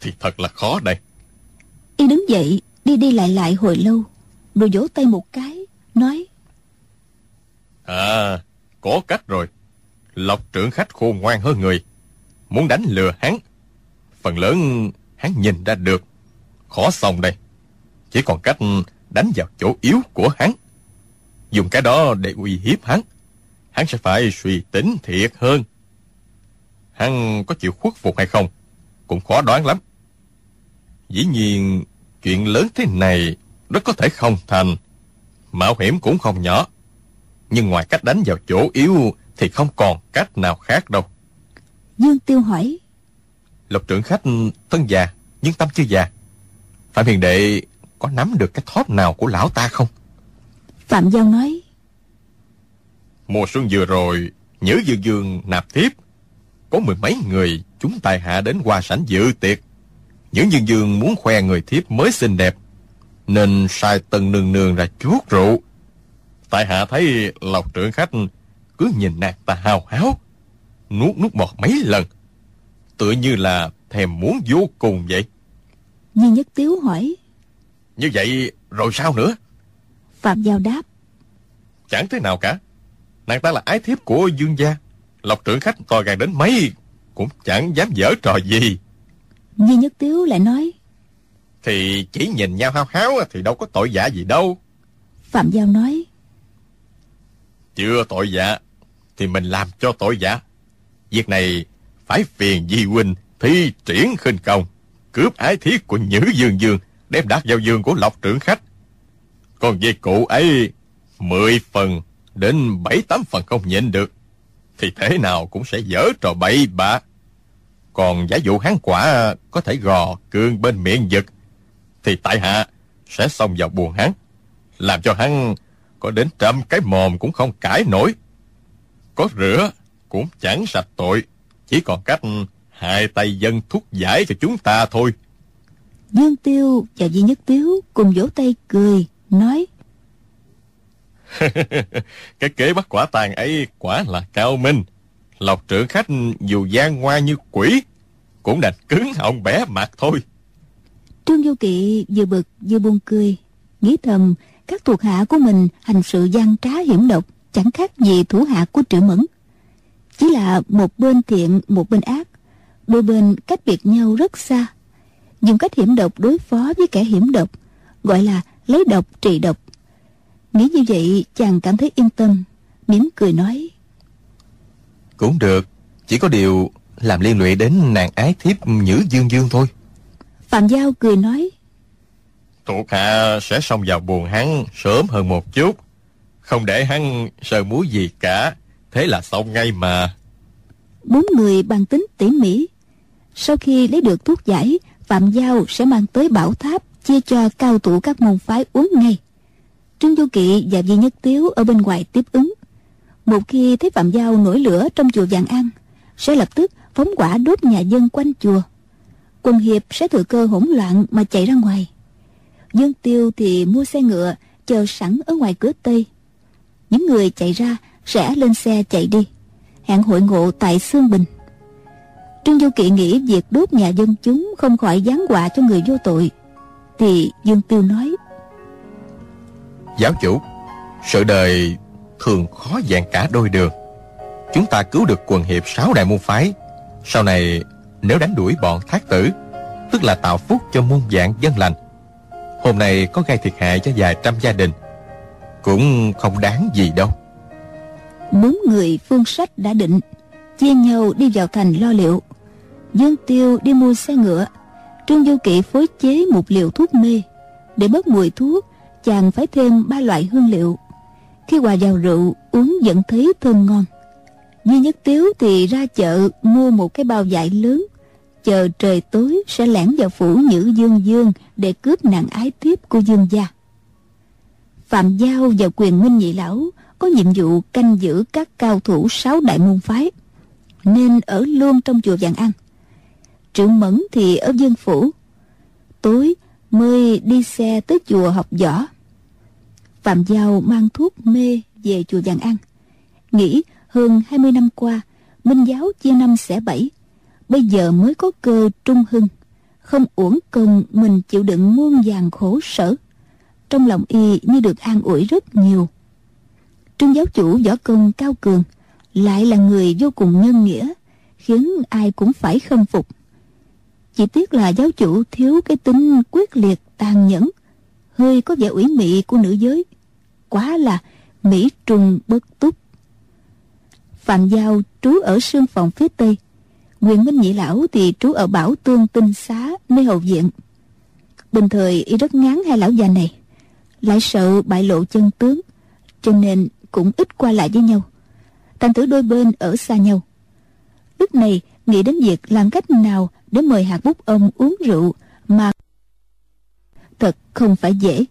thì thật là khó đây. Y đứng dậy, đi đi lại lại hồi lâu, rồi vỗ tay một cái, nói. À, có cách rồi. Lộc trưởng khách khôn ngoan hơn người. Muốn đánh lừa hắn. Phần lớn hắn nhìn ra được. Khó xong đây. Chỉ còn cách đánh vào chỗ yếu của hắn. Dùng cái đó để uy hiếp hắn. Hắn sẽ phải suy tính thiệt hơn. Hắn có chịu khuất phục hay không? Cũng khó đoán lắm. Dĩ nhiên, chuyện lớn thế này rất có thể không thành. Mạo hiểm cũng không nhỏ. Nhưng ngoài cách đánh vào chỗ yếu thì không còn cách nào khác đâu. Dương Tiêu hỏi. Lộc trưởng khách thân già, nhưng tâm chưa già. Phạm Hiền Đệ có nắm được cái thóp nào của lão ta không? Phạm Giao nói Mùa xuân vừa rồi, Nhữ Dương Dương nạp thiếp. Có mười mấy người chúng tài hạ đến qua sảnh dự tiệc. Nhữ Dương Dương muốn khoe người thiếp mới xinh đẹp, nên sai tân nương nương ra chuốt rượu. Tại hạ thấy lộc trưởng khách cứ nhìn nàng ta hào háo, nuốt nước bọt mấy lần, tựa như là thèm muốn vô cùng vậy. Di Nhất Tiếu hỏi Như vậy rồi sao nữa? Phạm Giao đáp Chẳng thế nào cả. Nàng ta là ái thiếp của dương gia. Lộc trưởng khách to gan đến mấy cũng chẳng dám dở trò gì. Di Nhất Tiếu lại nói Thì chỉ nhìn nhau hao háo thì đâu có tội dạ gì đâu. Phạm Giao nói Chưa tội dạ thì mình làm cho tội dạ. Việc này phải phiền Di huynh thi triển khinh công, cướp ái thiết của Nhữ Dương Dương, đem đặt vào giường của Lộc trưởng khách. Còn về cụ ấy, mười phần đến bảy tám phần không nhịn được, thì thế nào cũng sẽ dở trò bậy bạ. Còn giả dụ hắn quả có thể gò cương bên miệng giật, thì tại hạ sẽ xông vào buồn hắn, làm cho hắn có đến trăm cái mồm cũng không cãi nổi. Có rửa cũng chẳng sạch tội, chỉ còn cách hai tay dân thuốc giải cho chúng ta thôi. Dương Tiêu và Di Nhất Tiếu cùng vỗ tay cười Nói Cái kế bắt quả tàn ấy quả là cao minh. Lộc trưởng khách dù gian ngoa như quỷ, cũng đành cứng họng bẻ mặt thôi. Trương Du Kỵ vừa bực vừa buông cười Nghĩ thầm các thuộc hạ của mình hành sự gian trá hiểm độc Chẳng khác gì thủ hạ của triệu mẫn. Chỉ là một bên thiện một bên ác Đôi bên cách biệt nhau rất xa. Dùng cách hiểm độc đối phó với kẻ hiểm độc Gọi là lấy độc trị độc. Nghĩ như vậy chàng cảm thấy yên tâm mỉm cười nói. Cũng được, chỉ có điều làm liên lụy đến nàng ái thiếp Nhữ Dương Dương thôi. Phạm Giao cười nói Thuộc hạ sẽ xông vào buồn hắn sớm hơn một chút. Không để hắn sờ múi gì cả. Thế là xong ngay mà. Bốn người bàn tính tỉ mỉ Sau khi lấy được thuốc giải Phạm Giao sẽ mang tới bảo tháp Chia cho cao thủ các môn phái uống ngay Trương Du Kỵ và Di Nhất Tiếu Ở bên ngoài tiếp ứng một khi thấy Phạm Giao nổi lửa trong chùa vàng An Sẽ lập tức phóng quả đốt nhà dân quanh chùa. Quân Hiệp sẽ thừa cơ hỗn loạn Mà chạy ra ngoài. Dương Tiêu thì mua xe ngựa Chờ sẵn ở ngoài cửa Tây. Những người chạy ra Sẽ lên xe chạy đi Hẹn hội ngộ tại Sương Bình. Trương Du Kỵ nghĩ việc đốt nhà dân chúng Không khỏi giáng họa cho người vô tội Thì Dương Tiêu nói Giáo chủ, sự đời thường khó dạng cả đôi được. Chúng ta cứu được quần hiệp sáu đại môn phái. Sau này, nếu đánh đuổi bọn thác tử, tức là tạo phúc cho muôn dạng dân lành. Hôm nay có gây thiệt hại cho vài trăm gia đình, cũng không đáng gì đâu. Bốn người phương sách đã định Chia nhau đi vào thành lo liệu Dương Tiêu đi mua xe ngựa Trương Du Kỵ phối chế một liều thuốc mê Để bớt mùi thuốc Chàng phải thêm ba loại hương liệu khi hòa vào rượu, Uống vẫn thấy thơm ngon Duy Nhất Tiếu thì ra chợ Mua một cái bao dại lớn Chờ trời tối sẽ lẻn vào phủ Nhữ Dương Dương Để cướp nàng ái tiếp của Dương gia Phạm Giao và quyền Minh Nhị Lão có nhiệm vụ canh giữ các cao thủ sáu đại môn phái, nên ở luôn trong chùa Vàng An. Triệu Mẫn thì ở dân phủ. Tối mới đi xe tới chùa học võ. Phạm Giao mang thuốc mê về chùa Giàng An. Nghĩ hơn 20 năm qua, Minh giáo chia năm xẻ bảy. Bây giờ mới có cơ trung hưng. Không uổng công mình chịu đựng muôn vàng khổ sở. Trong lòng y như được an ủi rất nhiều. Trương giáo chủ võ công cao cường lại là người vô cùng nhân nghĩa khiến ai cũng phải khâm phục chỉ tiếc là giáo chủ thiếu cái tính quyết liệt tàn nhẫn hơi có vẻ ủy mị của nữ giới. Quá là mỹ trùng bất túc. Phạm giao, trú ở sương phòng phía tây. Nguyễn minh nhị lão thì trú ở bảo tương tinh xá, nơi hậu viện. Bình thời, y rất ngán hai lão già này. Lại sợ bại lộ chân tướng, cho nên cũng ít qua lại với nhau. Thành thử đôi bên ở xa nhau. Lúc này, nghĩ đến việc làm cách nào để mời hạt bút ông uống rượu mà thật không phải dễ.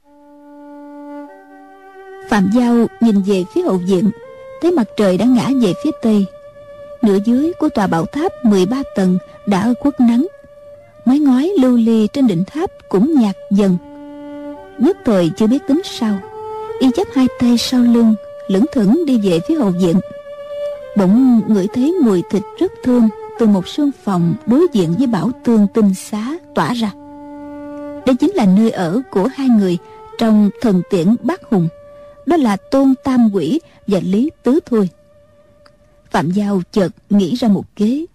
Phạm giao nhìn về phía hậu viện, thấy mặt trời đã ngã về phía tây. Nửa dưới của tòa bảo tháp 13 tầng đã ở khuất nắng. Mái ngói lưu ly trên đỉnh tháp cũng nhạt dần. Nhất thời chưa biết tính sao. Y chắp hai tay sau lưng, lững thững đi về phía hậu viện. Bỗng ngửi thấy mùi thịt rất thơm từ một sương phòng đối diện với bảo tương tinh xá tỏa ra đây chính là nơi ở của hai người trong thần tiễn bát hùng. Đó là tôn tam quỷ và lý tứ thôi. Phạm giao chợt nghĩ ra một kế.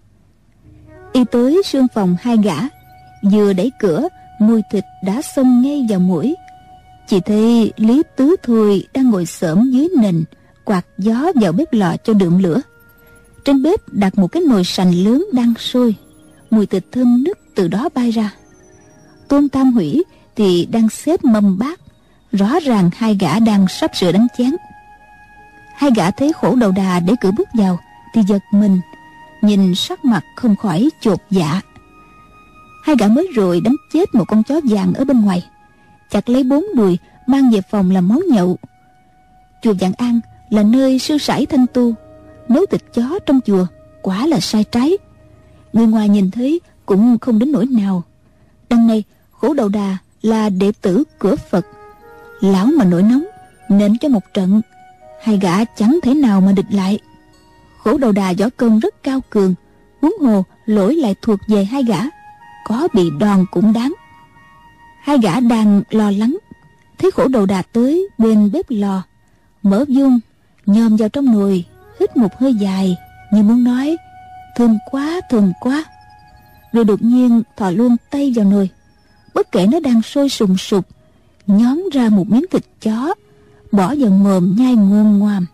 Y tới sương phòng hai gã, vừa đẩy cửa, mùi thịt đã xông ngay vào mũi. Chỉ thấy lý tứ thôi đang ngồi xổm dưới nền, quạt gió vào bếp lò cho đượm lửa. Trên bếp đặt một cái nồi sành lớn đang sôi. Mùi thịt thơm nức từ đó bay ra tôn tam hủy thì đang xếp mâm bát. Rõ ràng hai gã đang sắp sửa đánh chén. Hai gã thấy khổ đầu đà để cửa bước vào, thì giật mình, nhìn sắc mặt không khỏi chột dạ. Hai gã mới rồi đánh chết một con chó vàng ở bên ngoài, chặt lấy bốn đùi, mang về phòng làm món nhậu. Chùa vạn an là nơi sư sãi thanh tu, nấu thịt chó trong chùa quả là sai trái. Người ngoài nhìn thấy cũng không đến nỗi nào. Đằng này khổ đầu đà là đệ tử cửa phật. Lão mà nổi nóng, nên cho một trận. Hai gã chẳng thể nào mà địch lại. Khổ đầu đà võ công rất cao cường, huống hồ lỗi lại thuộc về hai gã, có bị đòn cũng đáng. Hai gã đang lo lắng, thấy khổ đầu đà tới bên bếp lò, mở dung nhòm vào trong nồi, hít một hơi dài, như muốn nói thơm quá thơm quá. Rồi đột nhiên thò luôn tay vào nồi bất kể nó đang sôi sùng sục nhón ra một miếng thịt chó bỏ vào mồm nhai ngoan ngoàm.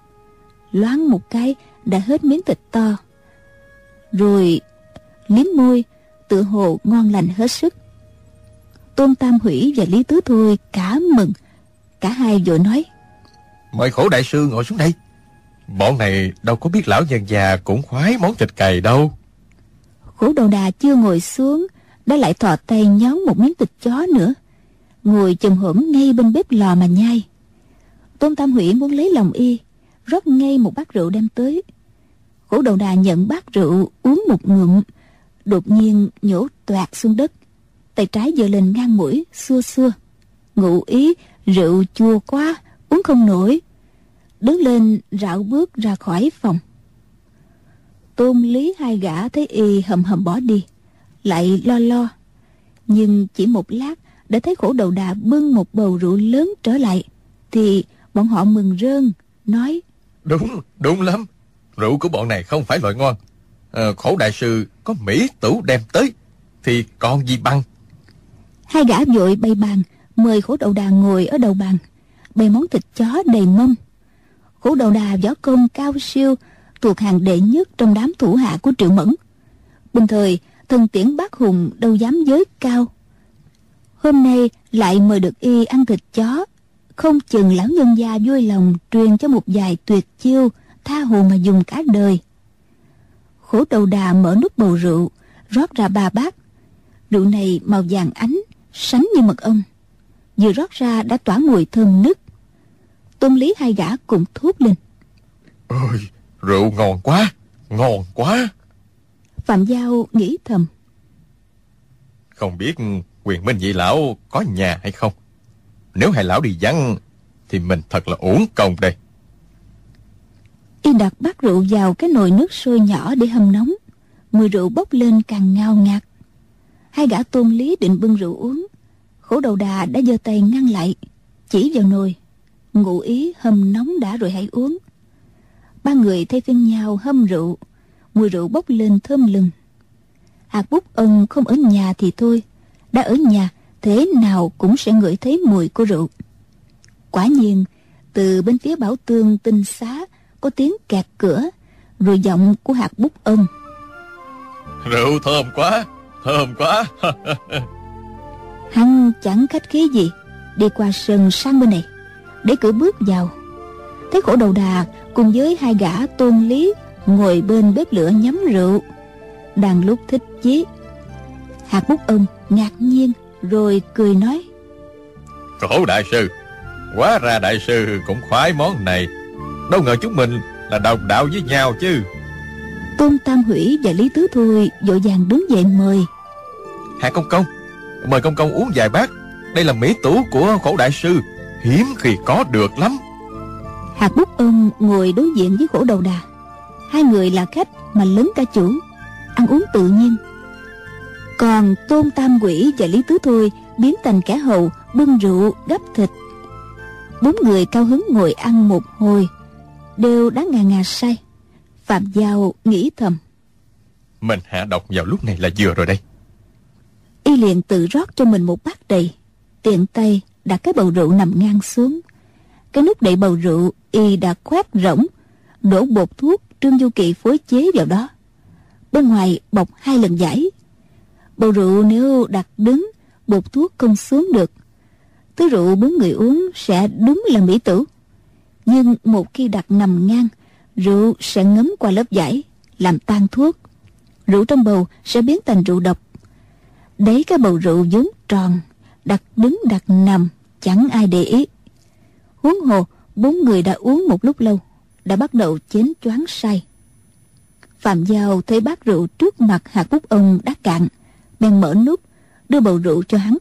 Loáng một cái đã hết miếng thịt to. Rồi liếm môi tự hồ ngon lành hết sức. Tôn tam hủy và lý tứ thôi cả mừng. Cả hai vội nói mời khổ đại sư ngồi xuống đây. Bọn này đâu có biết lão nhân già cũng khoái món thịt cầy đâu. Khổ đầu đà chưa ngồi xuống đã lại thò tay nhón một miếng thịt chó nữa, ngồi chùm hổm ngay bên bếp lò mà nhai. Tôn tam hủy muốn lấy lòng y, rót ngay một bát rượu đem tới. Khổ đầu đà nhận bát rượu, uống một ngụm, đột nhiên nhổ toạc xuống đất, tay trái giơ lên ngang mũi, xua xua. Ngụ ý, rượu chua quá, uống không nổi. Đứng lên, rảo bước ra khỏi phòng. Tôn lý hai gã thấy y hầm hầm bỏ đi lại lo lo. Nhưng chỉ một lát đã thấy khổ đầu đà bưng một bầu rượu lớn trở lại thì bọn họ mừng rơn nói đúng đúng lắm. Rượu của bọn này không phải loại ngon. À, khổ đại sư có mỹ tửu đem tới thì còn gì bằng? Hai gã vội bày bàn mời khổ đầu đà ngồi ở đầu bàn bày món thịt chó đầy mâm. Khổ đầu đà võ công cao siêu thuộc hàng đệ nhất trong đám thủ hạ của triệu mẫn. Bình thời thần tiễn bác hùng đâu dám giới cao. Hôm nay lại mời được y ăn thịt chó. Không chừng lão nhân gia vui lòng truyền cho một vài tuyệt chiêu tha hồ mà dùng cả đời. Khổ đầu đà mở nút bầu rượu, rót ra ba bát. Rượu này màu vàng ánh, sánh như mật ong. Vừa rót ra đã tỏa mùi thơm nức. Tôn lý hai gã cùng thốt lên. Ôi, rượu ngon quá ngon quá phạm giao nghĩ thầm. Không biết quyền minh vị lão có nhà hay không? Nếu hai lão đi vắng thì mình thật là uổng công đây. Y đặt bát rượu vào cái nồi nước sôi nhỏ để hâm nóng. Mùi rượu bốc lên càng ngao ngạt. Hai gã tôn lý định bưng rượu uống. Khổ đầu đà đã giơ tay ngăn lại chỉ vào nồi. Ngụ ý hâm nóng đã rồi hãy uống. Ba người thay phiên nhau hâm rượu mùi rượu bốc lên thơm lừng. Hạt bút ông không ở nhà thì thôi. Đã ở nhà thế nào cũng sẽ ngửi thấy mùi của rượu. Quả nhiên từ bên phía bảo tương tinh xá có tiếng kẹt cửa rồi giọng của hạt bút ông. Rượu thơm quá thơm quá. Hắn chẳng khách khí gì đi qua sân sang bên này để cửa bước vào. Thấy khổ đầu đà cùng với hai gã tôn lý ngồi bên bếp lửa nhắm rượu. Đang lúc thích chí hạt bút ông ngạc nhiên rồi cười nói. Khổ đại sư Quá ra đại sư cũng khoái món này. Đâu ngờ chúng mình là đồng đạo với nhau chứ. Tôn Tam Hủy và Lý Tứ Thôi vội vàng đứng dậy mời. Hạ Công Công Mời Công Công uống vài bát. Đây là mỹ tủ của khổ đại sư Hiếm khi có được lắm. Hạt bút ông ngồi đối diện với khổ đầu đà Hai người là khách mà lớn ca chủ. Ăn uống tự nhiên. Còn Tôn Tam Quỷ và Lý Tứ Thôi Biến thành kẻ hầu Bưng rượu gấp thịt. Bốn người cao hứng ngồi ăn một hồi Đều đã ngà ngà say. Phạm Giao nghĩ thầm. Mình hạ độc vào lúc này là vừa rồi đây. Y liền tự rót cho mình một bát đầy. Tiện tay đặt cái bầu rượu nằm ngang xuống. Cái nút đậy bầu rượu Y đã khoét rỗng Đổ bột thuốc Trương Du Kỳ phối chế vào đó. Bên ngoài bọc hai lần giải. Bầu rượu nếu đặt đứng, Bột thuốc không xuống được. Thứ rượu bốn người uống sẽ đúng là mỹ tử. Nhưng một khi đặt nằm ngang, Rượu sẽ ngấm qua lớp giải, Làm tan thuốc. Rượu trong bầu sẽ biến thành rượu độc. Đấy, cái bầu rượu vốn tròn, Đặt đứng, đặt nằm, Chẳng ai để ý. Huống hồ, bốn người đã uống một lúc lâu. Đã bắt đầu chén choáng say Phạm Giao thấy bát rượu trước mặt hạt bút ông đã cạn, bèn mở nút, đưa bầu rượu cho hắn.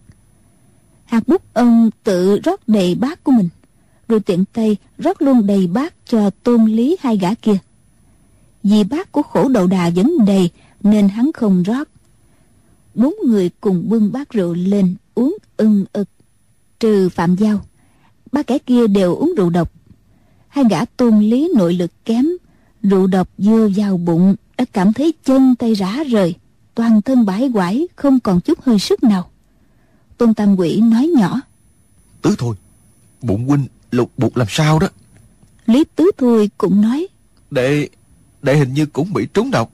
Hạt bút ông tự rót đầy bát của mình, rồi tiện tay rót luôn đầy bát cho tôn lý hai gã kia. Vì bát của khổ đầu đà vẫn đầy, nên hắn không rót. Bốn người cùng bưng bát rượu lên uống ưng ực. Trừ phạm giao, ba kẻ kia đều uống rượu độc hai gã tôn lý nội lực kém rượu độc vừa vào bụng đã cảm thấy chân tay rã rời toàn thân bãi quải không còn chút hơi sức nào. Tôn tam quỷ nói nhỏ Tứ thôi Bụng huynh lục bục làm sao đó? Lý tứ thôi cũng nói Đệ Đệ hình như cũng bị trúng độc.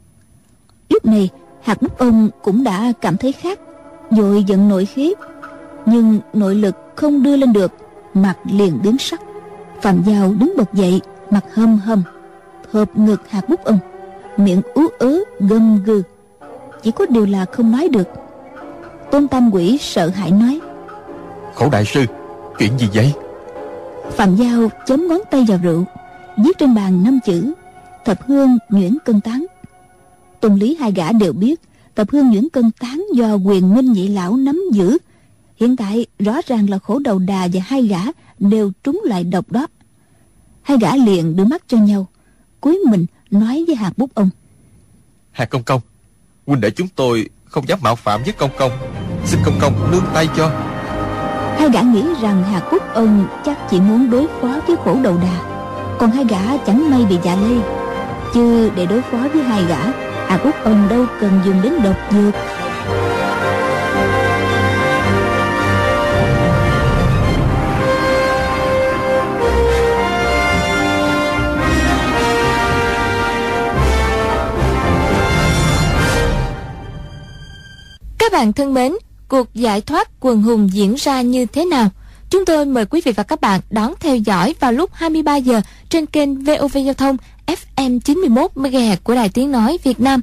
Lúc này hạt bút ông cũng đã cảm thấy khác vội giận nội khí. Nhưng nội lực không đưa lên được mặt liền biến sắc phạm giao đứng bật dậy mặt hâm hâm hợp ngực hạt bút ông miệng ú ớ gầm gừ. Chỉ có điều là không nói được. Tôn tam quỷ sợ hãi nói Khổ đại sư Chuyện gì vậy? Phạm giao chấm ngón tay vào rượu viết trên bàn năm chữ thập hương nhuyễn cân tán. Tôn lý hai gã đều biết tập hương nhuyễn cân tán do quyền minh nhị lão nắm giữ. Hiện tại rõ ràng là khổ đầu đà và hai gã đều trúng loại độc đó. Hai gã liền đưa mắt cho nhau cúi mình nói với hạt bút ông. Hạ Công Công Huynh đệ chúng tôi không dám mạo phạm với Công Công. Xin Công Công nương tay cho. Hai gã nghĩ rằng hạt bút ông chắc chỉ muốn đối phó với khổ đầu đà còn hai gã chẳng may bị dạ lây. Chứ để đối phó với hai gã hạt bút ông đâu cần dùng đến độc dược Các bạn thân mến, cuộc giải thoát quần hùng diễn ra như thế nào? Chúng tôi mời quý vị và các bạn đón theo dõi vào lúc 23 giờ trên kênh VOV Giao thông FM 91 MHz của Đài Tiếng nói Việt Nam.